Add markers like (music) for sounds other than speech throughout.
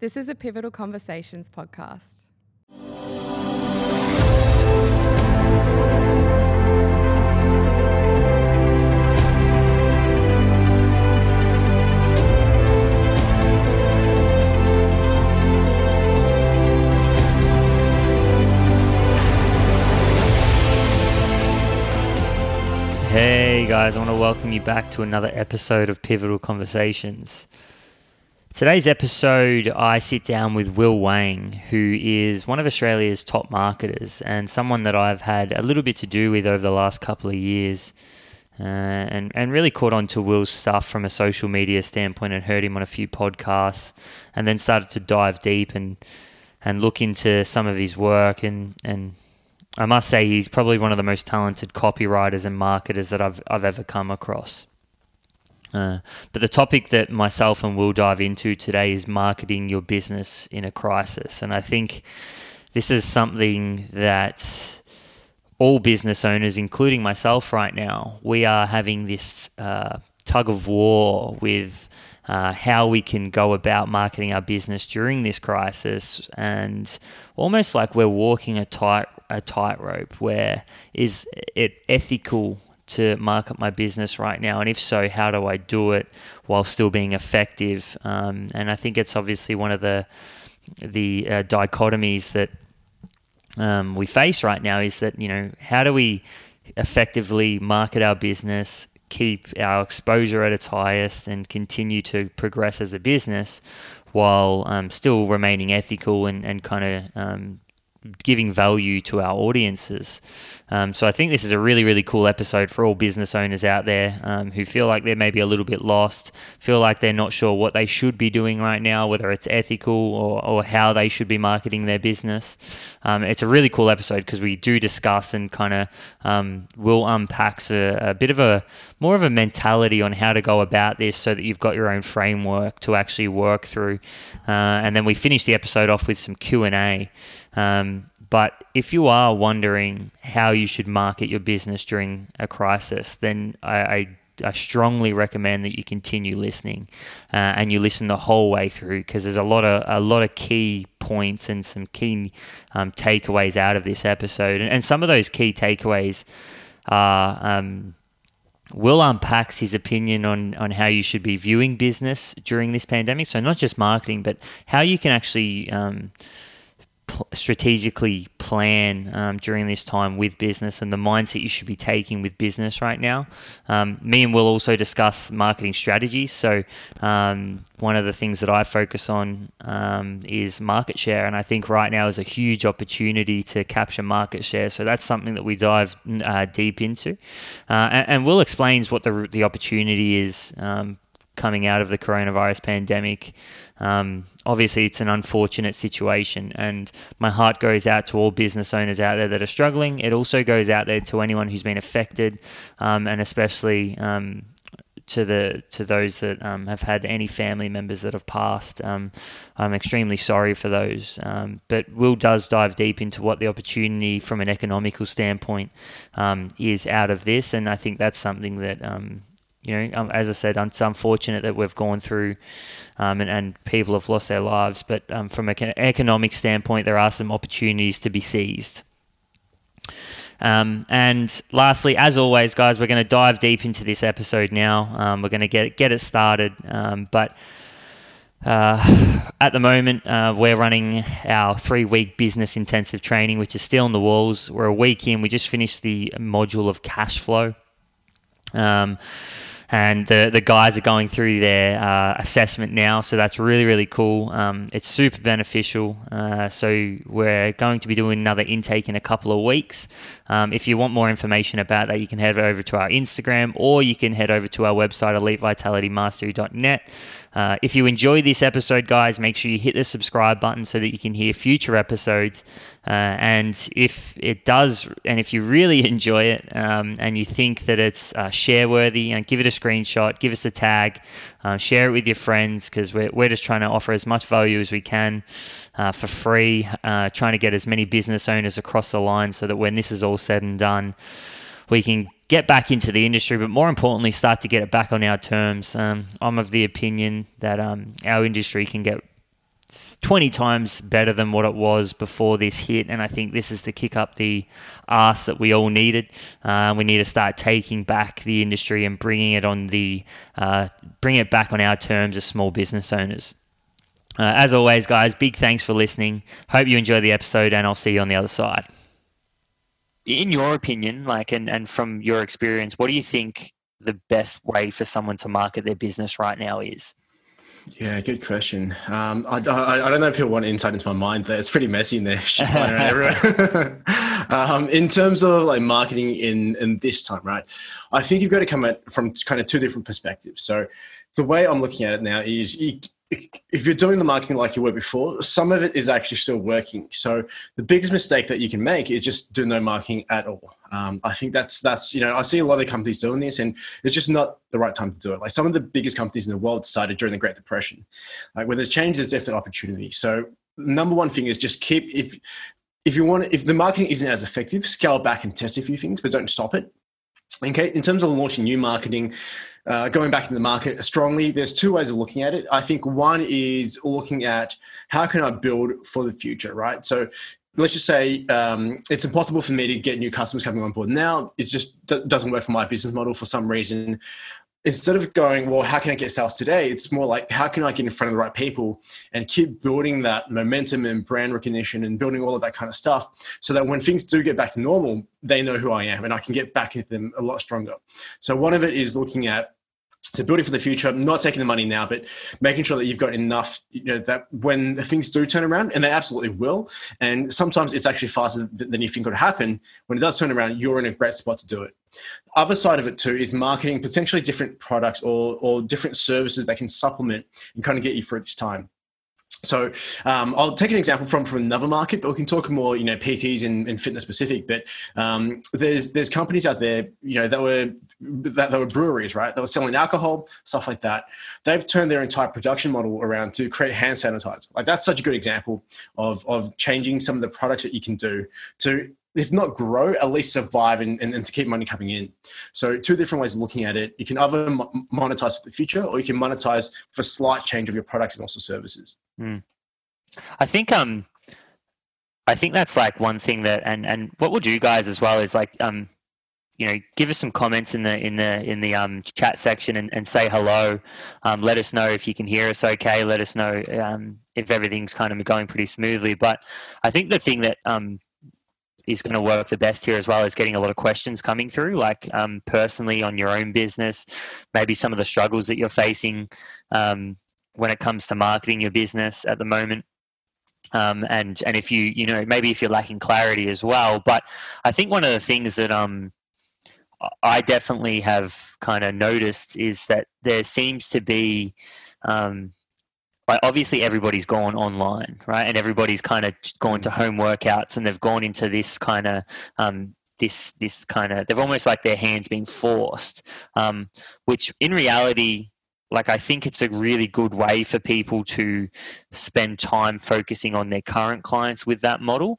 This is a Pivotal Conversations podcast. Hey guys, I want to welcome you back to another episode of Pivotal Conversations. Today's episode, I sit down with Will Wang, who is one of Australia's top marketers and someone that I've had a little bit to do with over the last couple of years. Uh, and, and really caught on to Will's stuff from a social media standpoint and heard him on a few podcasts and then started to dive deep and, and look into some of his work and, and I must say he's probably one of the most talented copywriters and marketers that I've I've ever come across. Uh, but the topic that myself and Will dive into today is marketing your business in a crisis, and I think this is something that all business owners, including myself, right now, we are having this uh, tug of war with. Uh, how we can go about marketing our business during this crisis, and almost like we're walking a tight a tightrope where is it ethical to market my business right now? And if so, how do I do it while still being effective? Um, and I think it's obviously one of the the uh, dichotomies that um, we face right now is that you know how do we effectively market our business, keep our exposure at its highest, and continue to progress as a business while um, still remaining ethical and, and kind of um, giving value to our audiences. Um, so I think this is a really, really cool episode for all business owners out there um, who feel like they're maybe a little bit lost, feel like they're not sure what they should be doing right now, whether it's ethical or, or how they should be marketing their business. Um, it's a really cool episode because we do discuss and kind of um, will unpack a, a bit of a more of a mentality on how to go about this so that you've got your own framework to actually work through. Uh, and then we finish the episode off with some Q and A. Um, but if you are wondering how you should market your business during a crisis, then I, I, I strongly recommend that you continue listening uh, and you listen the whole way through because there's a lot of a lot of key points and some key um, takeaways out of this episode, and, and, some of those key takeaways are. Um, Will unpacks his opinion on, on how you should be viewing business during this pandemic. So, not just marketing, but how you can actually um, pl- strategically plan um, during this time with business and the mindset you should be taking with business right now. Um, me and Will also discuss marketing strategies. So, um, one of the things that I focus on um, is market share, and I think right now is a huge opportunity to capture market share. So, that's something that we dive uh, deep into. Uh, and, and, Will explains what the, the opportunity is um, coming out of the coronavirus pandemic. Um, obviously, it's an unfortunate situation, and my heart goes out to all business owners out there that are struggling. It also goes out there to anyone who's been affected, um, and especially um, to the to those that um, have had any family members that have passed. Um, I'm extremely sorry for those. Um, but Will does dive deep into what the opportunity from an economical standpoint is out of this, and I think that's something that you know, um, as I said, it's unfortunate that we've gone through um, and, and, people have lost their lives. But um, from an economic standpoint, there are some opportunities to be seized. Um, and lastly, as always, guys, we're going to dive deep into this episode now. Um, we're going to get get it started, um, but. Uh, at the moment, uh, we're running our three week business intensive training, which is still on the walls. We're a week in. We just finished the module of cash flow. Um, and the the guys are going through their uh, assessment now, so that's really really cool. Um, it's super beneficial. Uh, so we're going to be doing another intake in a couple of weeks. Um, if you want more information about that, you can head over to our Instagram or you can head over to our website elitevitalitymastery.net. Uh, if you enjoy this episode, guys, make sure you hit the subscribe button so that you can hear future episodes. Uh, and if it does, and if you really (laughs) enjoy it um, and you think that it's uh, share worthy, and give it a screenshot, give us a tag, uh, share it with your friends because we're, we're just trying to offer as much value as we can uh, for free, uh, trying to get as many business owners across the line so that when this is all said and done, we can get back into the industry, but more importantly, start to get it back on our terms. Um, I'm of the opinion that um, our industry can get 20 times better than what it was before this hit. And I think this is the kick up the ass that we all needed. Uh, we need to start taking back the industry and bringing it on the, uh, bring it back on our terms as small business owners. Uh, as always, guys, big thanks for listening. Hope you enjoy the episode, and I'll see you on the other side. In your opinion, like, and, and from your experience, what do you think the best way for someone to market their business right now is? Yeah, good question. Um, I, I, I, don't know if people want insight into my mind but It's pretty messy in there. (laughs) (laughs) um, in terms of like marketing in, in this time, right? I think you've got to come at from kind of two different perspectives. So the way I'm looking at it now is you, if you're doing the marketing like you were before, some of it is actually still working. So the biggest mistake that you can make is just do no marketing at all. Um, I think that's that's you know I see a lot of companies doing this, and it's just not the right time to do it. Like some of the biggest companies in the world started during the Great Depression. Like when there's change, there's definitely opportunity. So number one thing is just keep if if you want if the marketing isn't as effective, scale back and test a few things, but don't stop it. Okay, in terms of launching new marketing, uh, going back in the market strongly, there's two ways of looking at it. I think one is looking at how can I build for the future, right? So let's just say um, it's impossible for me to get new customers coming on board now. It just doesn't work for my business model for some reason. Instead of going, well, how can I get sales today? It's more like, how can I get in front of the right people and keep building that momentum and brand recognition and building all of that kind of stuff so that when things do get back to normal, they know who I am and I can get back at them a lot stronger. So, one of it is looking at so building for the future, not taking the money now, but making sure that you've got enough, you know, that when things do turn around, and they absolutely will, and sometimes it's actually faster than you think could happen. When it does turn around, you're in a great spot to do it. The other side of it too is marketing potentially different products or, or different services that can supplement and kind of get you through this time. So um, I'll take an example from, from another market, but we can talk more, you know, PTs and, and fitness specific. But um, there's there's companies out there, you know, that were that, that were breweries, right? That were selling alcohol, stuff like that. They've turned their entire production model around to create hand sanitizer. Like that's such a good example of of changing some of the products that you can do to if not grow, at least survive and, and, and, to keep money coming in. So, two different ways of looking at it. You can either monetize for the future or you can monetize for slight change of your products and also services. Mm. I think, um, I think that's like one thing that, and, and what we'll do, guys, as well is like, um, you know, give us some comments in the in the in the um, chat section and, and say hello. Um, let us know if you can hear us okay. Let us know um, if everything's kind of going pretty smoothly. But I think the thing that um, is going to work the best here as well is getting a lot of questions coming through, like um, personally on your own business, maybe some of the struggles that you're facing um, when it comes to marketing your business at the moment. Um, and and if you you know maybe if you're lacking clarity as well, but I think one of the things that um I definitely have kind of noticed is that there seems to be um, like obviously everybody's gone online, right? And everybody's kind of gone to home workouts and they've gone into this kind of um, this this kind of they've almost like their hands being forced, um, which in reality. Like I think it's a really good way for people to spend time focusing on their current clients with that model,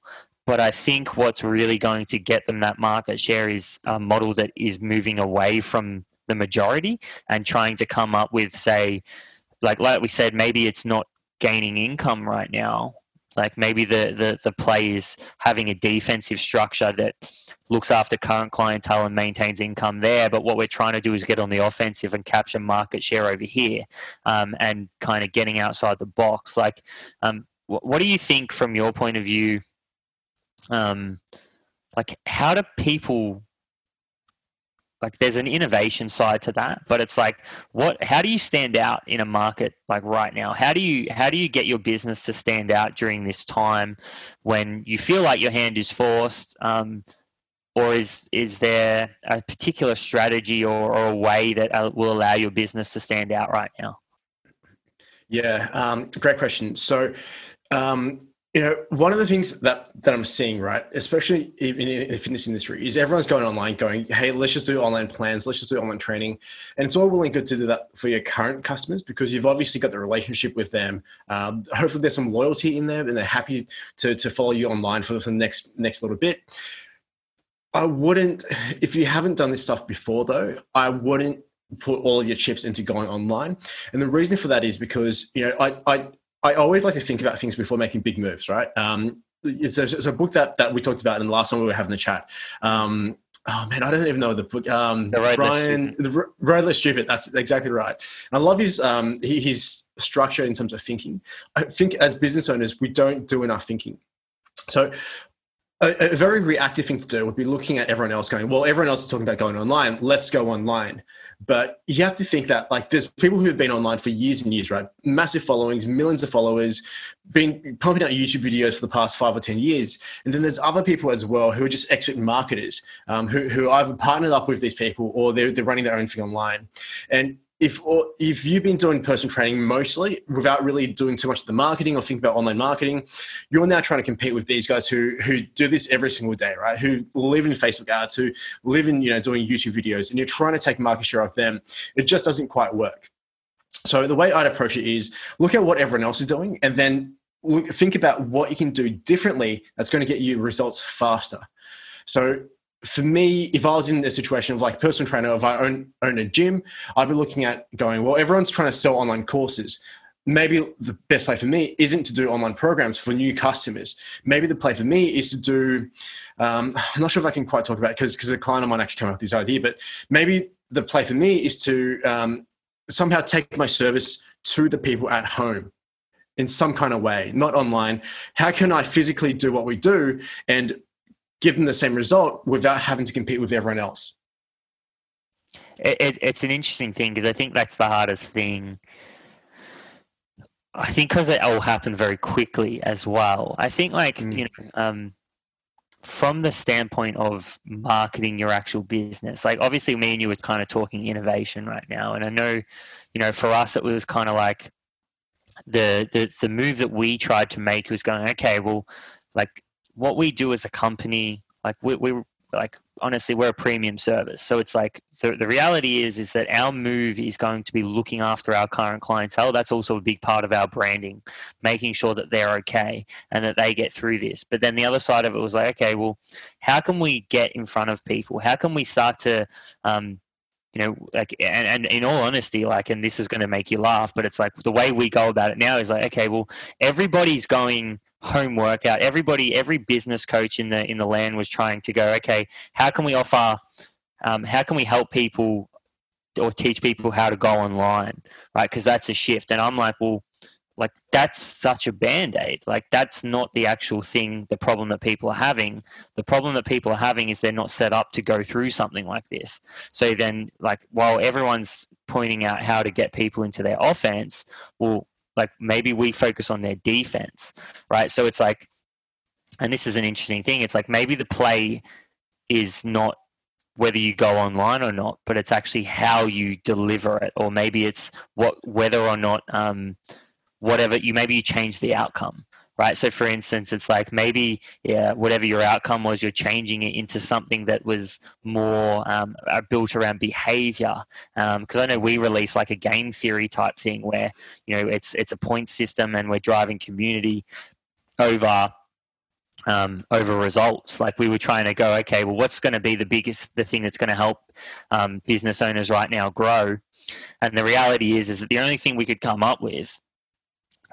but I think what's really going to get them that market share is a model that is moving away from the majority and trying to come up with, say, like like we said, maybe it's not gaining income right now. Like maybe the, the, the play is having a defensive structure that looks after current clientele and maintains income there. But what we're trying to do is get on the offensive and capture market share over here um, and kind of getting outside the box. Like, um, what, what do you think from your point of view? Um, like, how do people like there's an innovation side to that but it's like what how do you stand out in a market like right now? How do you how do you get your business to stand out during this time when you feel like your hand is forced um, or is is there a particular strategy or, or a way that uh, will allow your business to stand out right now? Yeah um, great question. So um, you know, one of the things that that I'm seeing, right, especially in, the fitness industry, is everyone's going online, going, "Hey, let's just do online plans, let's just do online training," and it's all really good to do that for your current customers because you've obviously got the relationship with them. Um, hopefully, there's some loyalty in there, and they're happy to to follow you online for the next next little bit. I wouldn't, if you haven't done this stuff before, though, I wouldn't put all of your chips into going online, and the reason for that is because you know I I I always like to think about things before making big moves, right? Um, it's, a, it's a book that, that we talked about in the last one we were having the chat. Um, oh man, I don't even know the book. Um, the Brian, the Road Less Stupid. That's exactly right. And I love his um, his structure in terms of thinking. I think as business owners, we don't do enough thinking. So a, a, very reactive thing to do would be looking at everyone else going, well, everyone else is talking about going online. Let's go online. But you have to think that like there's people who have been online for years and years, right? Massive followings, millions of followers, been pumping out YouTube videos for the past five or 10 years. And then there's other people as well who are just expert marketers um, who, who either partnered up with these people or they're, they're running their own thing online. And if if you've been doing personal training mostly without really doing too much of the marketing or think about online marketing, you're now trying to compete with these guys who who do this every single day, right? Who live in Facebook ads, who live in you know doing YouTube videos, and you're trying to take market share of them. It just doesn't quite work. So the way I'd approach it is look at what everyone else is doing, and then think about what you can do differently that's going to get you results faster. So for me, if I was in the situation of like personal trainer, if I own, own a gym, I'd be looking at going, well, everyone's trying to sell online courses. Maybe the best play for me isn't to do online programs for new customers. Maybe the play for me is to do, um, I'm not sure if I can quite talk about it because because a client of mine actually came up with this idea, but maybe the play for me is to um, somehow take my service to the people at home in some kind of way, not online. How can I physically do what we do and give them the same result without having to compete with everyone else. It, it's an interesting thing because I think that's the hardest thing. I think because it all happened very quickly as well. I think, like mm. you know, um, from the standpoint of marketing your actual business, like obviously me and you were kind of talking innovation right now, and I know, you know, for us it was kind of like the the the move that we tried to make was going okay, well, like what we do as a company, like we, we like honestly we're a premium service. So it's like the, the reality is is that our move is going to be looking after our current clientele. That's also a big part of our branding making sure that they're okay and that they get through this. But then the other side of it was like okay well how can we get in front of people? How can we start to um, you know like and, and in all honesty like and this is going to make you laugh but it's like the way we go about it now is like okay well everybody's going home workout. Everybody, every business coach in the in the land was trying to go, okay, how can we offer, um, how can we help people or teach people how to go online, right? Because that's a shift. And I'm like, well, like that's such a band aid. Like that's not the actual thing. The problem that people are having. The problem that people are having is they're not set up to go through something like this. So then, like, while everyone's pointing out how to get people into their offense, well, like maybe we focus on their defense, right? So it's like, and this is an interesting thing. It's like maybe the play is not whether you go online or not, but it's actually how you deliver it, or maybe it's what whether or not um, whatever you maybe you change the outcome right? So, for instance, it's like maybe yeah, whatever your outcome was, you're changing it into something that was more um, uh, built around behavior. Because um, I know we release like a game theory type thing where you know it's it's a point system and we're driving community over um, over results. Like we were trying to go, okay, well, what's going to be the biggest, the thing that's going to help um, business owners right now grow? And the reality is, is that the only thing we could come up with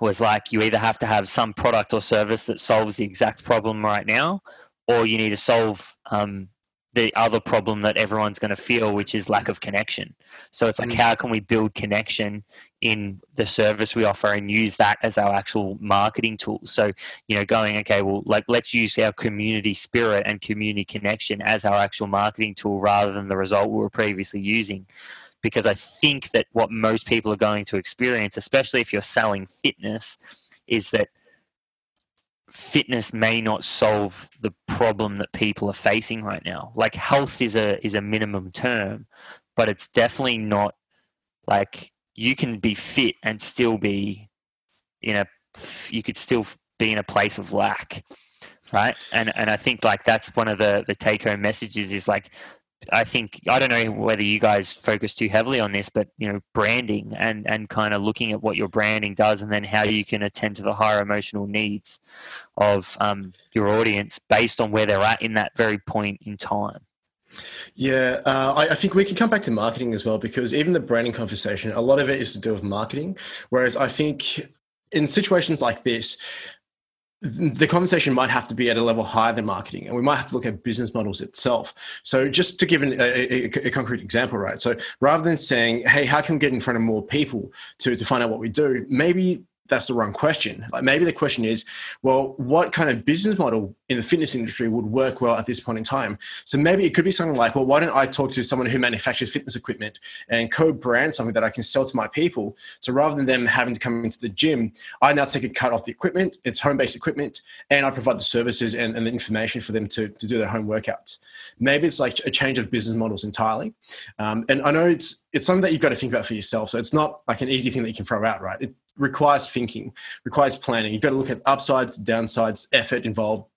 was like you either have to have some product or service that solves the exact problem right now, or you need to solve um, the other problem that everyone's going to feel, which is lack of connection. So it's like, mm. how can we build connection in the service we offer and use that as our actual marketing tool? So, you know, going, okay, well, like, let's use our community spirit and community connection as our actual marketing tool rather than the result we were previously using because I think that what most people are going to experience, especially if you're selling fitness, is that fitness may not solve the problem that people are facing right now. Like health is a is a minimum term, but it's definitely not like you can be fit and still be in a you could still be in a place of lack right and and i think like that's one of the the take home messages is like I think I don't know whether you guys focus too heavily on this, but you know, branding and and kind of looking at what your branding does, and then how you can attend to the higher emotional needs of um, your audience based on where they're at in that very point in time. Yeah, uh, I, I, think we can come back to marketing as well because even the branding conversation, a lot of it is to do with marketing. Whereas I think in situations like this, the conversation might have to be at a level higher than marketing and we might have to look at business models itself. So just to give an, a, a, a, concrete example right? So rather than saying hey how can we get in front of more people to, to find out what we do? Maybe that's the wrong question. Like maybe the question is, well, what kind of business model in the fitness industry would work well at this point in time? So maybe it could be something like, well, why don't I talk to someone who manufactures fitness equipment and co-brand something that I can sell to my people? So rather than them having to come into the gym, I now take a cut off the equipment, it's home-based equipment, and I provide the services and, and the information for them to, to do their home workouts. Maybe it's like a change of business models entirely. Um, and I know it's it's something that you've got to think about for yourself. So it's not like an easy thing that you can throw out, right? It, requires thinking, requires planning. You've got to look at upsides, downsides, effort involved,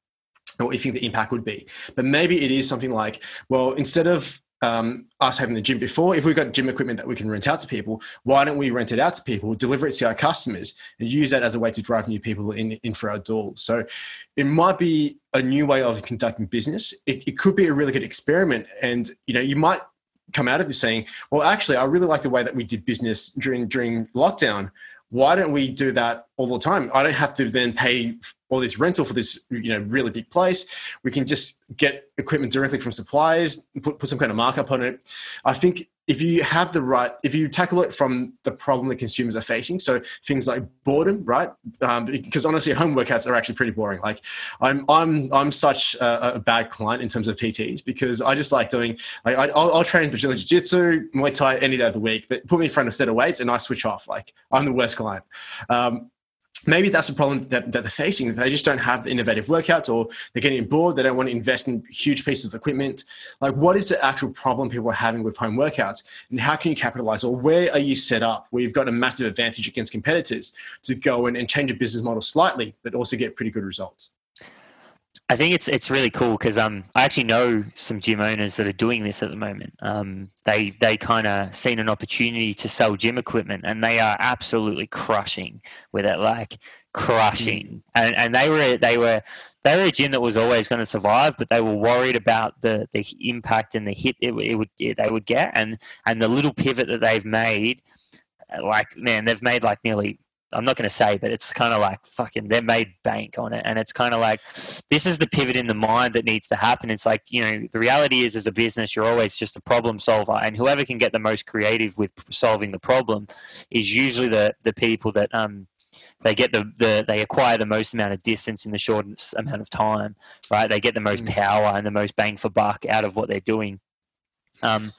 and what you think the impact would be. But maybe it is something like, well, instead of um, us having the gym before, if we've got gym equipment that we can rent out to people, why don't we rent it out to people, deliver it to our customers, and use that as a way to drive new people in, in for our doors? So it might be a new way of conducting business. It, it could be a really good experiment, and you know you might come out of this saying, well, actually, I really like the way that we did business during during lockdown why don't we do that all the time? I don't have to then pay all this rental for this, you know, really big place. We can just get equipment directly from suppliers, put, put some kind of markup on it. I think if you have the right, if you tackle it from the problem that consumers are facing, so things like boredom, right? Um, because honestly, home workouts are actually pretty boring. Like, I'm I'm I'm such a, a bad client in terms of PTs because I just like doing. Like, I, will I'll train Brazilian Jiu Jitsu, Muay Thai any day of the week, but put me in front of a set of weights and I switch off. Like, I'm the worst client. Um, maybe that's the problem that, that, they're facing. They just don't have the innovative workouts or they're getting bored. They don't want to invest in huge pieces of equipment. Like, what is the actual problem people are having with home workouts? And how can you capitalize? Or where are you set up where you've got a massive advantage against competitors to go and change your business model slightly, but also get pretty good results? I think it's it's really cool because um I actually know some gym owners that are doing this at the moment. Um, they they kind of seen an opportunity to sell gym equipment and they are absolutely crushing with it, like crushing. Mm. And and they were they were they were a gym that was always going to survive, but they were worried about the the impact and the hit it, it would they would get and and the little pivot that they've made. Like man, they've made like nearly I'm not going to say, but it's kind of like fucking they made bank on it, and it's kind of like this is the pivot in the mind that needs to happen. It's like you know the reality is as a business you're always just a problem solver, and whoever can get the most creative with solving the problem is usually the the people that um they get the, the they acquire the most amount of distance in the shortest amount of time, right? They get the most mm. power and the most bang for buck out of what they're doing. Um,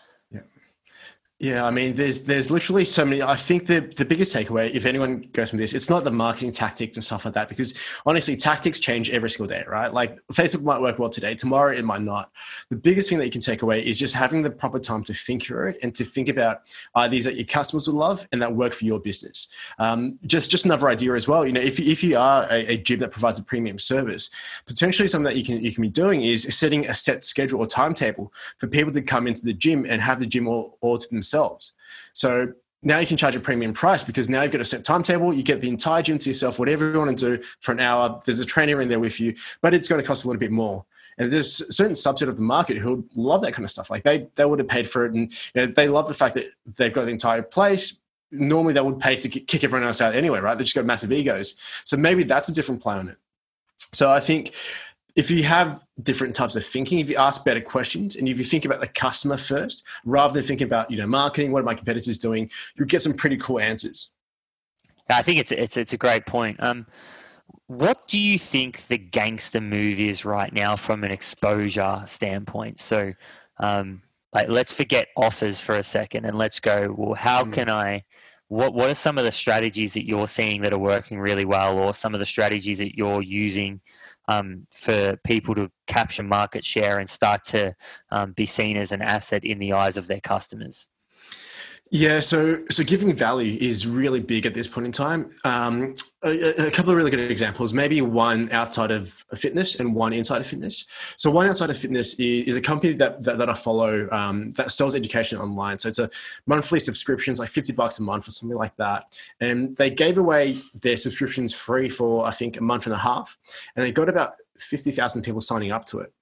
yeah, I mean, there's there's literally so many. I think the the biggest takeaway, if anyone goes from this, it's not the marketing tactics and stuff like that, because honestly, tactics change every single day, right? Like Facebook might work well today, tomorrow it might not. The biggest thing that you can take away is just having the proper time to think through it and to think about are these that your customers will love and that work for your business. Um, just just another idea as well. You know, if if you are a, a gym that provides a premium service, potentially something that you can you can be doing is setting a set schedule or timetable for people to come into the gym and have the gym all, all to themselves themselves. So now you can charge a premium price because now you've got a set timetable. You get the entire gym to yourself, whatever you want to do for an hour. There's a trainer in there with you, but it's going to cost a little bit more. And there's a certain subset of the market who love that kind of stuff. Like they, they would have paid for it, and you know, they love the fact that they've got the entire place. Normally, they would pay to kick everyone else out anyway, right? They just got massive egos. So maybe that's a different play on it. So I think if you have different types of thinking, if you ask better questions and if you think about the customer first, rather than thinking about, you know, marketing, what are my competitors doing, you'll get some pretty cool answers. I think it's, it's, it's a great point. Um, what do you think the gangster move is right now from an exposure standpoint? So, um, like, let's forget offers for a second and let's go, well, how mm. can I, what, what are some of the strategies that you're seeing that are working really well or some of the strategies that you're using um, for people to capture market share and start to um, be seen as an asset in the eyes of their customers? Yeah, so so giving value is really big at this point in time. Um, a, a, couple of really good examples, maybe one outside of fitness and one inside of fitness. So one outside of fitness is, is a company that, that, that I follow um, that sells education online. So it's a monthly subscriptions, like 50 bucks a month or something like that. And they gave away their subscriptions free for, I think, a month and a half. And they got about 50,000 people signing up to it.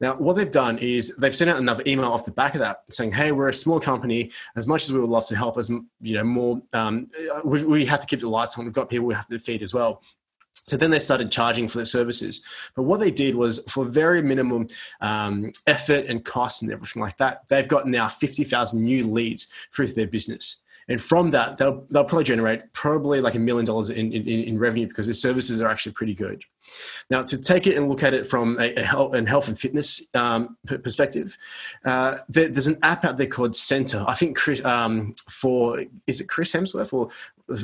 Now, what they've done is they've sent out another email off the back of that saying, "Hey, we're a small company. As much as we would love to help, as you know, more um, we, we have to keep the lights on. We've got people we have to feed as well." So then they started charging for their services. But what they did was for very minimum um, effort and cost and everything like that, they've got now 50,000 new leads through their business. And from that, they'll, they'll probably generate probably like a million dollars in, in, in revenue because their services are actually pretty good. Now, to take it and look at it from a, health, and health and fitness um, perspective, uh, there, there's an app out there called Centr. I think Chris, um, for is it Chris Hemsworth or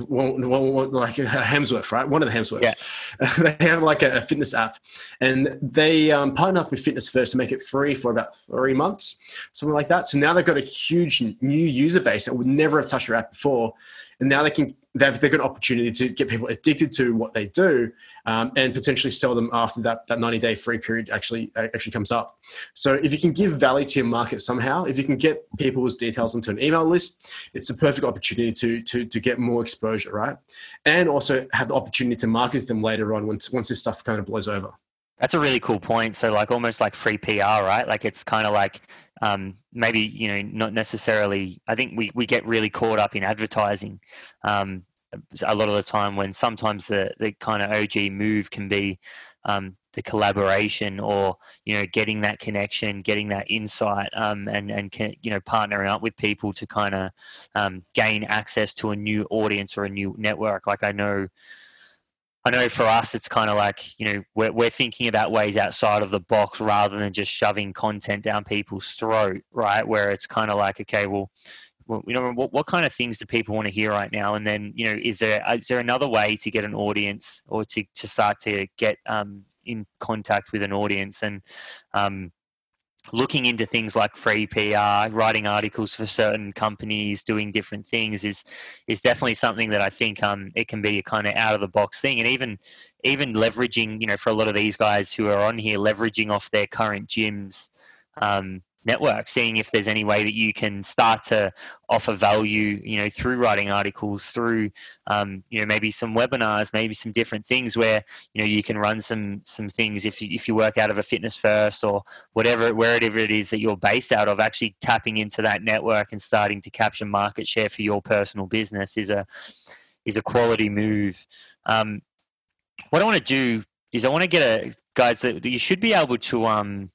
one, one, one, like Hemsworth, right? One of the Hemsworths. Yeah. (laughs) they have like a, a, fitness app, and they um, partner up with Fitness First to make it free for about three months, something like that. So now they've got a huge new user base that would never have touched your app before, and now they can they've, they've got an opportunity to get people addicted to what they do um, and potentially sell them after that, that 90 day free period actually actually comes up so if you can give value to your market somehow if you can get people's details onto an email list it's a perfect opportunity to, to, to get more exposure right and also have the opportunity to market them later on once, once this stuff kind of blows over that's a really cool point. So, like, almost like free PR, right? Like, it's kind of like um, maybe you know not necessarily. I think we we get really caught up in advertising um, a lot of the time when sometimes the the kind of OG move can be um, the collaboration or you know getting that connection, getting that insight, um, and and you know partnering up with people to kind of um, gain access to a new audience or a new network. Like I know I know for us, it's kind of like, you know, we're, we're thinking about ways outside of the box rather than just shoving content down people's throat, right? Where it's kind of like, okay, well, well you know, what, what kind of things do people want to hear right now? And then, you know, is there is there another way to get an audience or to, to start to get um, in contact with an audience? And, um, looking into things like free PR, writing articles for certain companies, doing different things is is definitely something that I think um, it can be a kind of out of the box thing, and even even leveraging, you know, for a lot of these guys who are on here, leveraging off their current gyms. Um, network, seeing if there's any way that you can start to offer value, you know, through writing articles, through, um, you know, maybe some webinars, maybe some different things where, you know, you can run some some things if you, if you work out of a fitness first or whatever, wherever it is that you're based out of, actually tapping into that network and starting to capture market share for your personal business is a is a quality move. Um, what I want to do is I want to get a guys that you should be able to um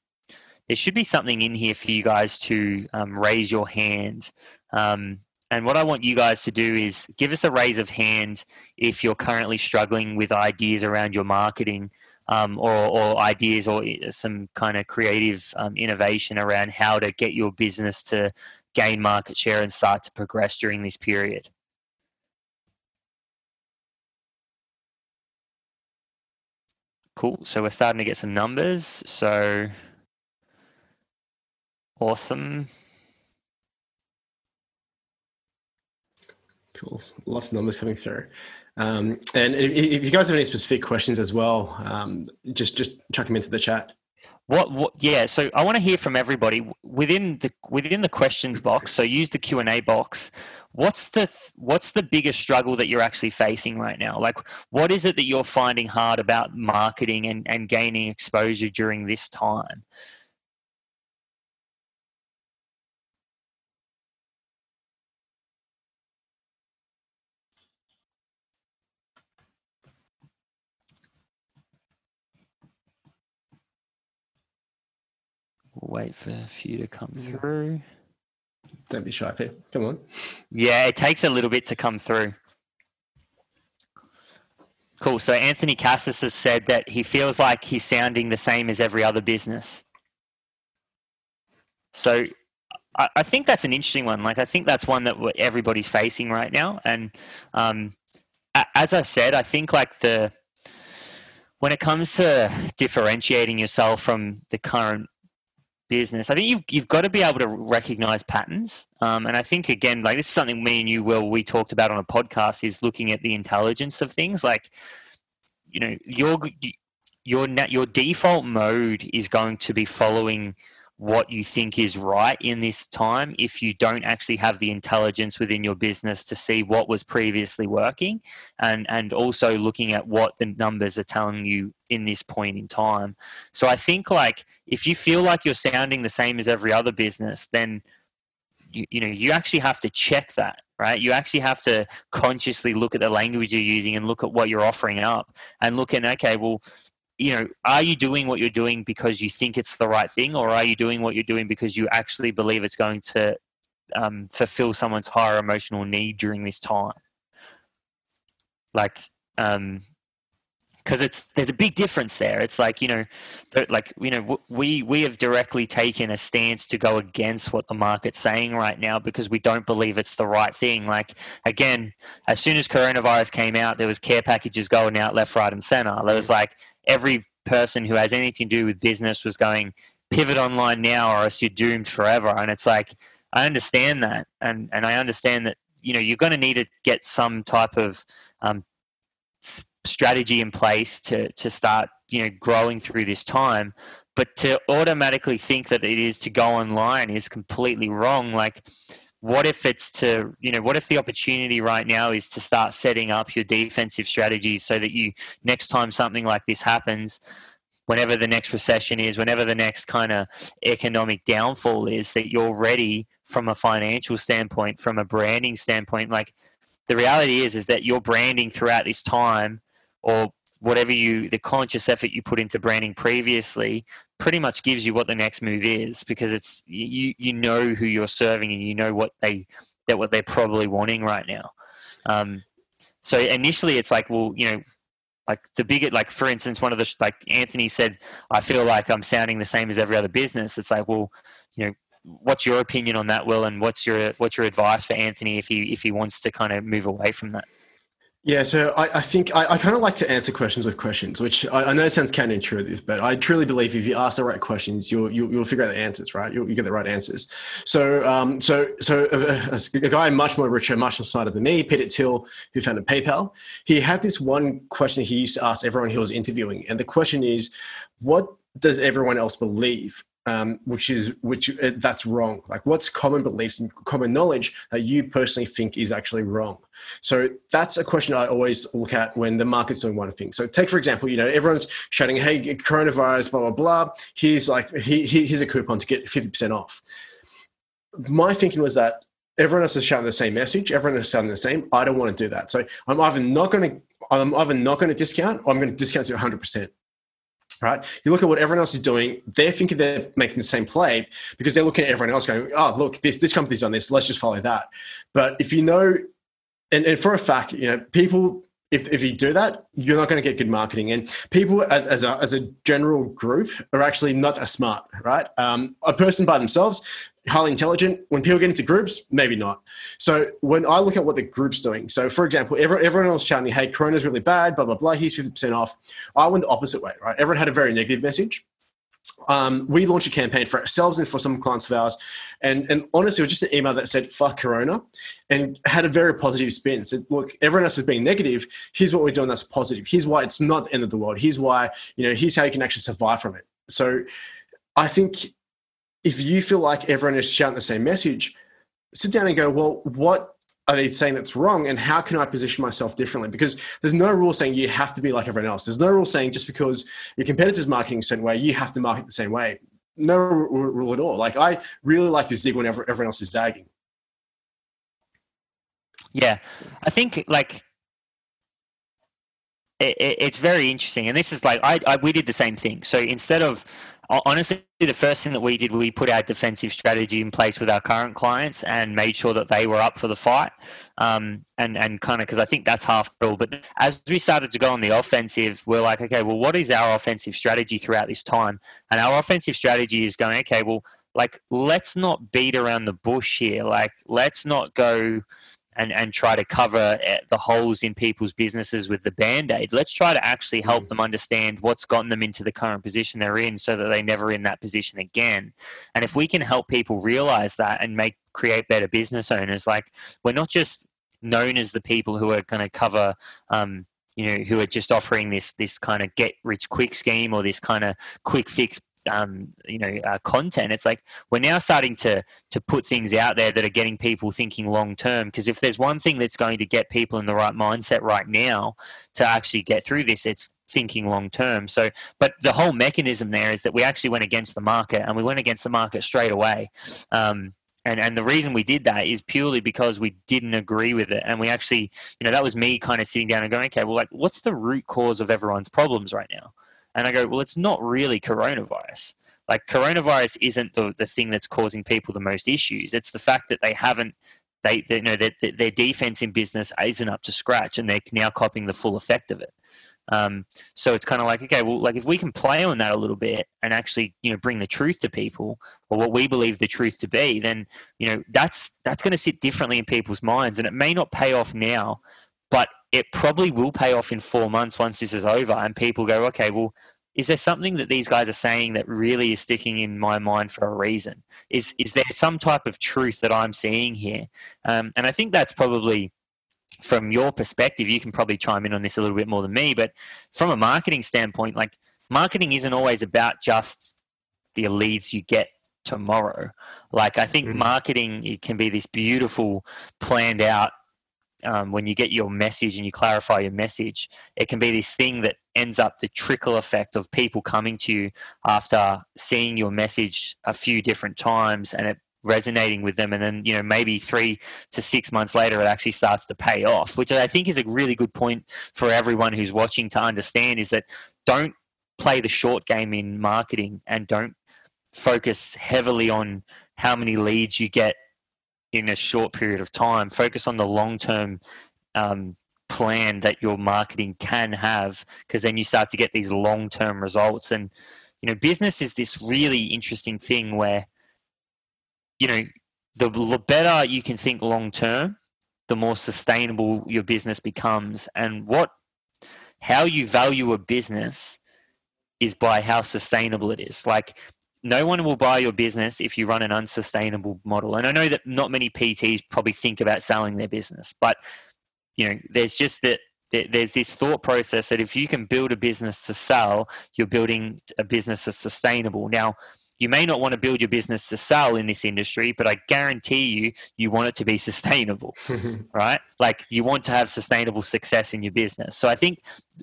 there should be something in here for you guys to um, raise your hand. Um, and what I want you guys to do is give us a raise of hand if you're currently struggling with ideas around your marketing um, or, or, ideas or some kind of creative um, innovation around how to get your business to gain market share and start to progress during this period. Cool. So we're starting to get some numbers. So Awesome. Cool. Lots of numbers coming through. Um, and if, if, you guys have any specific questions as well, um, just just chuck them into the chat. What, what? Yeah. So I want to hear from everybody within the within the questions box. So use the Q and A box. What's the what's the biggest struggle that you're actually facing right now? Like, what is it that you're finding hard about marketing and, and gaining exposure during this time? Wait for a few to come through. Don't be shy, Pete. Come on. Yeah, it takes a little bit to come through. Cool. So Anthony Cassis has said that he feels like he's sounding the same as every other business. So I, I think that's an interesting one. Like I think that's one that everybody's facing right now. And um, as I said, I think like the when it comes to differentiating yourself from the current business, I think you've you've got to be able to recognize patterns. Um, and I think again, like this is something me and you, Will, we talked about on a podcast, is looking at the intelligence of things. Like, you know, your your net your default mode is going to be following what you think is right in this time if you don't actually have the intelligence within your business to see what was previously working and and also looking at what the numbers are telling you in this point in time. So i think like if you feel like you're sounding the same as every other business then you, you know you actually have to check that right? You actually have to consciously look at the language you're using and look at what you're offering up and look at okay well you know, are you doing what you're doing because you think it's the right thing, or are you doing what you're doing because you actually believe it's going to um, fulfill someone's higher emotional need during this time? Like, um, because it's there's a big difference there. It's like you know, like you know, we we have directly taken a stance to go against what the market's saying right now because we don't believe it's the right thing. Like again, as soon as coronavirus came out, there was care packages going out left, right, and center. There was like every person who has anything to do with business was going pivot online now or else you're doomed forever. And it's like I understand that, and and I understand that you know you're going to need to get some type of um, strategy in place to to start you know growing through this time. But to automatically think that it is to go online is completely wrong. Like what if it's to you know what if the opportunity right now is to start setting up your defensive strategies so that you next time something like this happens whenever the next recession is whenever the next kind of economic downfall is that you're ready from a financial standpoint from a branding standpoint? Like the reality is is that your branding throughout this time or whatever you the conscious effort you put into branding previously pretty much gives you what the next move is because it's you you know who you're serving and you know what they that what they're probably wanting right now. Um, so initially it's like well you know like the bigger like for instance one of the like anthony said i feel like i'm sounding the same as every other business. It's like well you know what's your opinion on that will and what's your what's your advice for anthony if he if he wants to kind of move away from that yeah, so I, I think I, I kind of like to answer questions with questions, which I, I know sounds counterintuitive, but I truly believe if you ask the right questions, you'll you'll, you'll figure out the answers, right? You'll, you get the right answers. So, um, so so a, a, a, guy much more richer, much more smarter than me, Peter Thiel, who founded PayPal, he had this one question he used to ask everyone he was interviewing, and the question is, what does everyone else believe? Um, which is which uh, that's wrong. Like, what's common beliefs and common knowledge that you personally think is actually wrong? So that's a question I always look at when the market's doing one thing. So take for example, you know, everyone's shouting, "Hey, coronavirus, blah blah blah." Here's like, he, here's a coupon to get fifty percent off. My thinking was that everyone else is shouting the same message. Everyone is shouting the same. I don't want to do that. So I'm either not going to I'm either not going to discount or I'm going to discount to 100 percent right? You look at what everyone else is doing, they're thinking they're making the same play because they're looking at everyone else going, oh, look, this, this company's done this, let's just follow that. But if you know, and, and for a fact, you know, people, if, if you do that, you're not going to get good marketing. And people as, as, a, as a general group are actually not that smart, right? Um, a person by themselves, highly intelligent. When people get into groups, maybe not. So when I look at what the group's doing, so for example, everyone, everyone else shouting, hey, Corona's really bad, blah, blah, blah, here's 50% off. I went the opposite way, right? Everyone had a very negative message. Um, we launched a campaign for ourselves and for some clients of ours. And, and honestly, it was just an email that said, fuck Corona, and had a very positive spin. Said, look, everyone else is being negative. Here's what we're doing that's positive. Here's why it's not the end of the world. Here's why, you know, here's how you can actually survive from it. So I think if you feel like everyone is shouting the same message, sit down and go, well, what are they saying that's wrong and how can I position myself differently? Because there's no rule saying you have to be like everyone else. There's no rule saying just because your competitor's marketing a certain way, you have to market the same way. No rule at all. Like I really like to zig whenever everyone else is zagging. Yeah, I think like it, it, it's very interesting, and this is like I, I we did the same thing. So instead of honestly, the first thing that we did, we put our defensive strategy in place with our current clients and made sure that they were up for the fight. Um, and and kind of because I think that's half the rule. But as we started to go on the offensive, we're like, okay, well, what is our offensive strategy throughout this time? And our offensive strategy is going, okay, well, like let's not beat around the bush here. Like let's not go and, and try to cover eh, the holes in people's businesses with the band aid. Let's try to actually help mm. them understand what's gotten them into the current position they're in so that they're never in that position again. And if we can help people realize that and make create better business owners, like we're not just known as the people who are going to cover um, you know who are just offering this this kind of get rich quick scheme or this kind of quick fix um, you know uh, content. It's like we're now starting to to put things out there that are getting people thinking long term. Because if there's one thing that's going to get people in the right mindset right now to actually get through this, it's thinking long term. So, but the whole mechanism there is that we actually went against the market, and we went against the market straight away. Um, and and the reason we did that is purely because we didn't agree with it, and we actually, you know, that was me kind of sitting down and going, okay, well, like, what's the root cause of everyone's problems right now? And I go, well, it's not really coronavirus. Like coronavirus isn't the, the thing that's causing people the most issues. It's the fact that they haven't they, they you know their, their defense in business isn't up to scratch and they're now copying the full effect of it. Um, so it's kind of like, okay, well, like if we can play on that a little bit and actually, you know, bring the truth to people or what we believe the truth to be, then, you know, that's, that's going to sit differently in people's minds and it may not pay off now, it probably will pay off in four months once this is over and people go, okay, well, is there something that these guys are saying that really is sticking in my mind for a reason? Is, is there some type of truth that I'm seeing here? Um, and I think that's probably, from your perspective, you can probably chime in on this a little bit more than me, but from a marketing standpoint, like marketing isn't always about just the leads you get tomorrow. Like I think mm-hmm. marketing it can be this beautiful planned out um, when you get your message and you clarify your message, it can be this thing that ends up the trickle effect of people coming to you after seeing your message a few different times and it resonating with them. And then you know maybe three to six months later it actually starts to pay off which i think is a really good point for everyone who's watching to understand is that don't play the short game in marketing and don't focus heavily on how many leads you get in a short period of time focus on the long term um, plan that your marketing can have because then you start to get these long term results and you know business is this really interesting thing where you know, the, better you can think long term, the more sustainable your business becomes. And what, how you value a business is by how sustainable it is. Like, no one will buy your business if you run an unsustainable model. And I know that not many PTs probably think about selling their business, but you know, there's just that there's this thought process that if you can build a business to sell, you're building a business that's sustainable. Now, you may not want to build your business to sell in this industry, but I guarantee you, you want it to be (laughs) sustainable, (laughs) right? Like you want to have sustainable success in your business. So I think